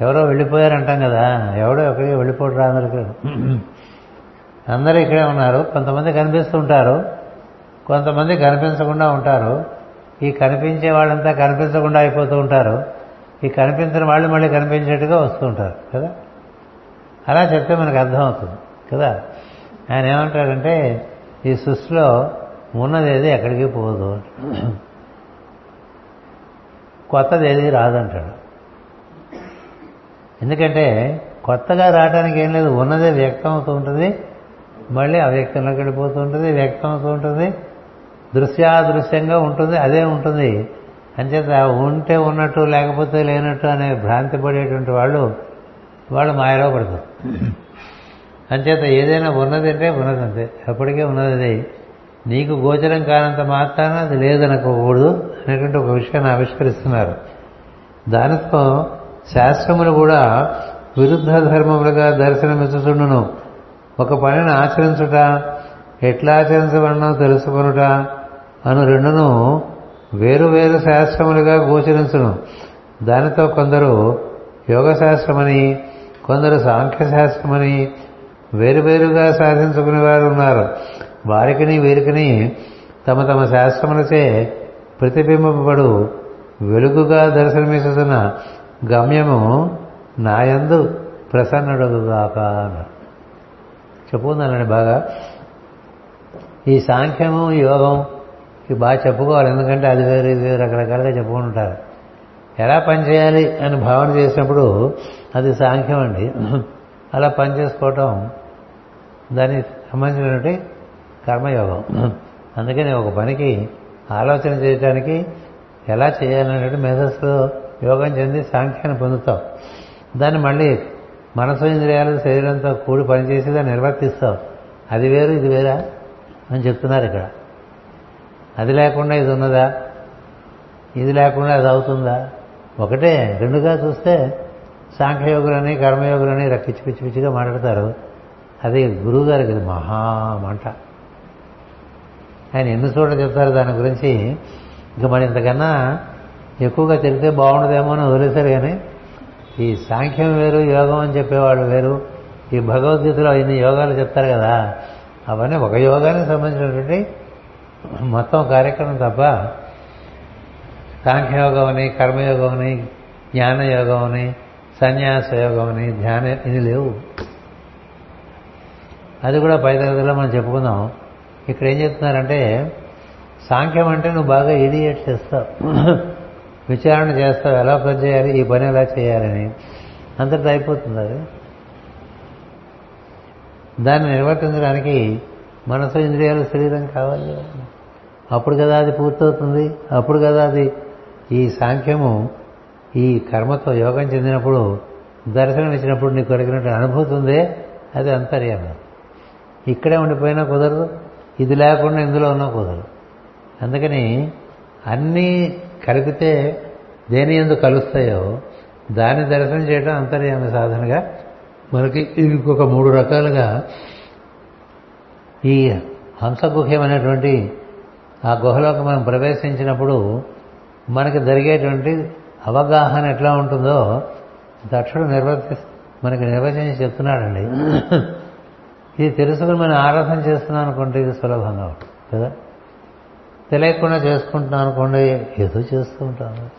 ఎవరో వెళ్ళిపోయారంటాం కదా. ఎవడో ఎక్కడికి వెళ్ళిపోవడం అందరికీ? అందరూ ఇక్కడే ఉన్నారు. కొంతమంది కనిపిస్తుంటారు కొంతమంది కనిపించకుండా ఉంటారు. ఈ కనిపించే వాళ్ళంతా కనిపించకుండా అయిపోతూ ఉంటారు. ఈ కనిపించిన వాళ్ళు మళ్ళీ కనిపించేట్టుగా వస్తూ ఉంటారు కదా? అలా చెప్తే మనకు అర్థమవుతుంది కదా? ఆయన ఏమంటాడంటే ఈ సృష్టిలో ఉన్నది ఏది ఎక్కడికి పోదు కొత్తది ఏది రాదంటాడు. ఎందుకంటే కొత్తగా రావడానికి ఏం లేదు ఉన్నదే వ్యక్తం అవుతూ ఉంటుంది మళ్ళీ అవ్యక్తంలోకి వెళ్ళిపోతూ ఉంటుంది వ్యక్తం అవుతూ ఉంటుంది దృశ్యాదృశ్యంగా ఉంటుంది అదే ఉంటుంది. అంచేత ఉంటే ఉన్నట్టు లేకపోతే లేనట్టు అనే భ్రాంతి పడేటువంటి వాళ్ళు వాళ్ళు మాయలో పడతారు. అంచేత ఏదైనా ఉన్నదంటే ఉన్నదంతే. అప్పటికే ఉన్నది నీకు గోచరం కానంత మాత్రాన అది లేదనుకోకూడదు అనేటువంటి ఒక విషయాన్ని ఆవిష్కరిస్తున్నారు. దానితో శాస్త్రములు కూడా విరుద్ధ ధర్మములుగా దర్శనమిచ్చుచుండును. ఒక పనిని ఆచరించుట ఎట్లా ఆచరించబడినో తెలుసుకొనుట అను రెండును వేరు వేరు శాస్త్రములుగా గోచరించును. దానితో కొందరు యోగశాస్త్రమని కొందరు సాంఖ్యశాస్త్రమని వేరువేరుగా సాధించుకునే వారు ఉన్నారు వారికిని వీరికిని తమ తమ శాస్త్రములచే ప్రతిబింబపడు వెలుగుగా దర్శనమిస్తున్న గమ్యము నాయందు ప్రసన్నుడుగాక చెప్పుకుందాండి చెప్పుకుందానండి బాగా. ఈ సాంఖ్యము యోగం బాగా చెప్పుకోవాలి. ఎందుకంటే అది వేరు ఇది వేరు రకరకాలుగా చెప్పుకుంటారు ఎలా పనిచేయాలి అని భావన చేసినప్పుడు అది సాంఖ్యం అండి. అలా పనిచేసుకోవటం దానికి సంబంధించినటువంటి కర్మయోగం. అందుకని ఒక పనికి ఆలోచన చేయడానికి ఎలా చేయాలనేటువంటి మెథడ్స్లో యోగం చెంది సాంఖ్యాన్ని పొందుతాం దాన్ని మళ్ళీ మనసు ఇంద్రియాలు శరీరంతో కూడి పనిచేసి దాన్ని నిర్వర్తిస్తాం అది వేరు ఇది వేరా అని చెప్తున్నారు ఇక్కడ. అది లేకుండా ఇది ఉన్నదా? ఇది లేకుండా అది అవుతుందా? ఒకటే రెండుగా చూస్తే సాంఖ్యయోగులని కర్మయోగులని పిచ్చి పిచ్చి పిచ్చిగా మాట్లాడతారు. అది గురువు గారికి ఇది మహామంట ఆయన ఎన్ని చోట్ల చెప్తారు? దాని గురించి ఇంకా మరి ఇంతకన్నా ఎక్కువగా తెలిస్తే బాగుండదేమో అని వదిలేశారు కానీ ఈ సాంఖ్యం వేరు యోగం అని చెప్పేవాళ్ళు వేరు. ఈ భగవద్గీతలో ఇన్ని యోగాలు చెప్తారు కదా అవన్నీ ఒక యోగానికి సంబంధించినటువంటి మొత్తం కార్యక్రమం తప్ప సాంఖ్యయోగం అని కర్మయోగం అని జ్ఞానయోగం అని సన్యాస యోగం అని ధ్యాన ఇది లేవు. అది కూడా పై తరగతిలో మనం చెప్పుకుందాం. ఇక్కడ ఏం చెప్తున్నారంటే సాంఖ్యం అంటే నువ్వు బాగా ఇడియేట్ చేస్తావు. విచారణ చేస్తావు ఎలా పని చేయాలి ఈ పని ఎలా చేయాలని. అంతటితో అయిపోతుంది అది. దాన్ని నిర్వర్తించడానికి మనసు ఇంద్రియాలు శరీరం కావాలి అప్పుడు కదా అది పూర్తవుతుంది. అప్పుడు కదా అది ఈ సాంఖ్యము ఈ కర్మతో యోగం చెందినప్పుడు దర్శనం ఇచ్చినప్పుడు నీకు కలిగినట్టు అనుభూతి ఉందే అది అంతర్యామ. ఇక్కడే ఉండిపోయినా కుదరదు. ఇది లేకుండా ఇందులో ఉన్నా కుదరదు అందుకని అన్నీ కలిపితే దేని ఎందు కలుస్తాయో దాన్ని దర్శనం చేయడం అంతర్యామి సాధనగా మనకి ఇంకొక మూడు రకాలుగా ఈ హంసగుహ్యమైనటువంటి ఆ గుహలోకి మనం ప్రవేశించినప్పుడు మనకి జరిగేటువంటి అవగాహన ఎట్లా ఉంటుందో దక్షుడు నిర్వర్తి మనకి నిర్వచించి చెప్తున్నాడండి. ఇది తెలుసుకుని మనం ఆరాధన చేస్తున్నాం అనుకుంటే ఇది సులభంగా ఉంటుంది కదా? తెలియకుండా చేసుకుంటున్నాం అనుకోండి ఏదో చేస్తూ ఉంటాం.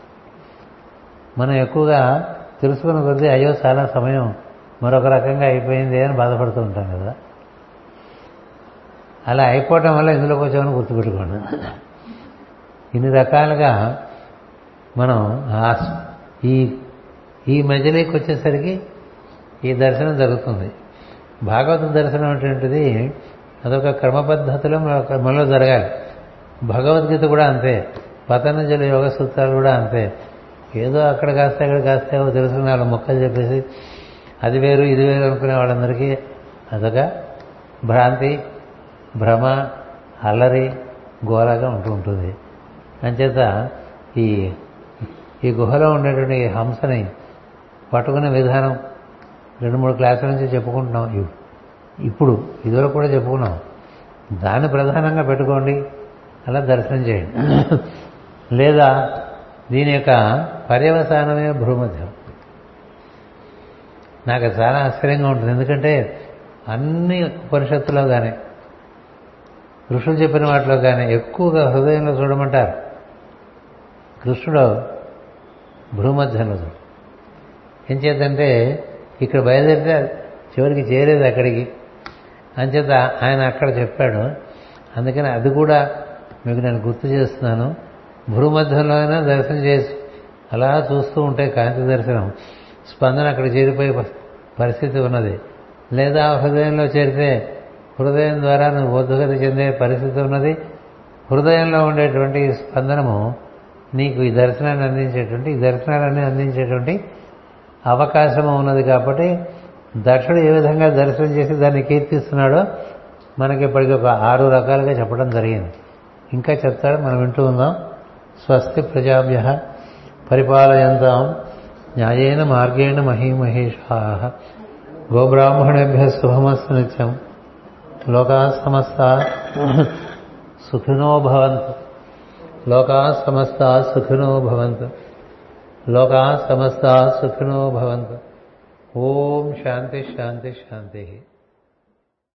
మనం ఎక్కువగా తెలుసుకున్న కొద్దీ అయ్యో చాలా సమయం మరొక రకంగా అయిపోయింది అని బాధపడుతూ ఉంటాం కదా? అలా అయిపోవటం వల్ల ఇందులోకి వచ్చామని గుర్తుపెట్టుకోండి. ఇన్ని రకాలుగా మనం ఈ ఈ మధ్యలోకి వచ్చేసరికి ఈ దర్శనం జరుగుతుంది. భాగవత దర్శనం అనేటువంటిది అదొక క్రమ పద్ధతిలో మనలో జరగాలి. భగవద్గీత కూడా అంతే. పతంజలి యోగ సూత్రాలు కూడా అంతే. ఏదో అక్కడ కాస్తే అక్కడ కాస్తే తెలుసుకున్న వాళ్ళ మొక్కలు చెప్పేసి అది వేరు ఇది వేరు అనుకునే వాళ్ళందరికీ అదొక భ్రాంతి భ్రమ అల్లరి గోలాగా ఉంటూ ఉంటుంది. అంచేత ఈ ఈ గుహలో ఉండేటువంటి హంసని పట్టుకునే విధానం రెండు మూడు క్లాసుల నుంచి చెప్పుకుంటున్నాం. ఇప్పుడు ఇదివరకు కూడా చెప్పుకున్నాం. దాన్ని ప్రధానంగా పెట్టుకోండి. అలా దర్శనం చేయండి. లేదా దీని యొక్క పర్యవసానమే భూమధ్యం నాకు చాలా ఆశ్చర్యంగా ఉంటుంది. ఎందుకంటే అన్ని ఉపనిషత్తులో కానీ కృష్ణుడు చెప్పిన వాటిలో కానీ ఎక్కువగా హృదయంలో చూడమంటారు. కృష్ణుడు భూమధ్యంలో చూడు. ఏం చేద్దంటే ఇక్కడ బయలుదేరితే చివరికి చేరేది అక్కడికి. అంచేత ఆయన అక్కడ చెప్పాడు అందుకని అది కూడా మీకు నేను గుర్తు చేస్తున్నాను. భూమధ్యంలో అయినా దర్శనం చేసి అలా చూస్తూ ఉంటే కాంతి దర్శనం. స్పందన అక్కడ చేరిపోయే పరిస్థితి ఉన్నది. లేదా హృదయంలో చేరితే హృదయం ద్వారా నువ్వు బుద్ధగతి చెందే పరిస్థితి ఉన్నది. హృదయంలో ఉండేటువంటి స్పందనము నీకు ఈ దర్శనాన్ని అందించేటువంటి ఈ దర్శనాలన్నీ అందించేటువంటి అవకాశం ఉన్నది కాబట్టి దక్షుడు ఏ విధంగా దర్శనం చేసి దాన్ని కీర్తిస్తున్నాడో మనకి ఇప్పటికీ ఒక ఆరు రకాలుగా చెప్పడం జరిగింది. ఇంకా చెప్తాడు మనం వింటూ ఉందాం. స్వస్తి ప్రజాభ్య పరిపాలయంతాం. న్యాయేన మార్గేణ మహీమహేషా. గోబ్రాహ్మణేభ్య శుభమస్తు నిత్యం. లోకా సమస్త సుఖినో భవంతు. లోకా సమస్త సుఖినో భవంతు. లోకా సమస్త సుఖినో భవంతు ఓం శాంతి శాంతి శాంతి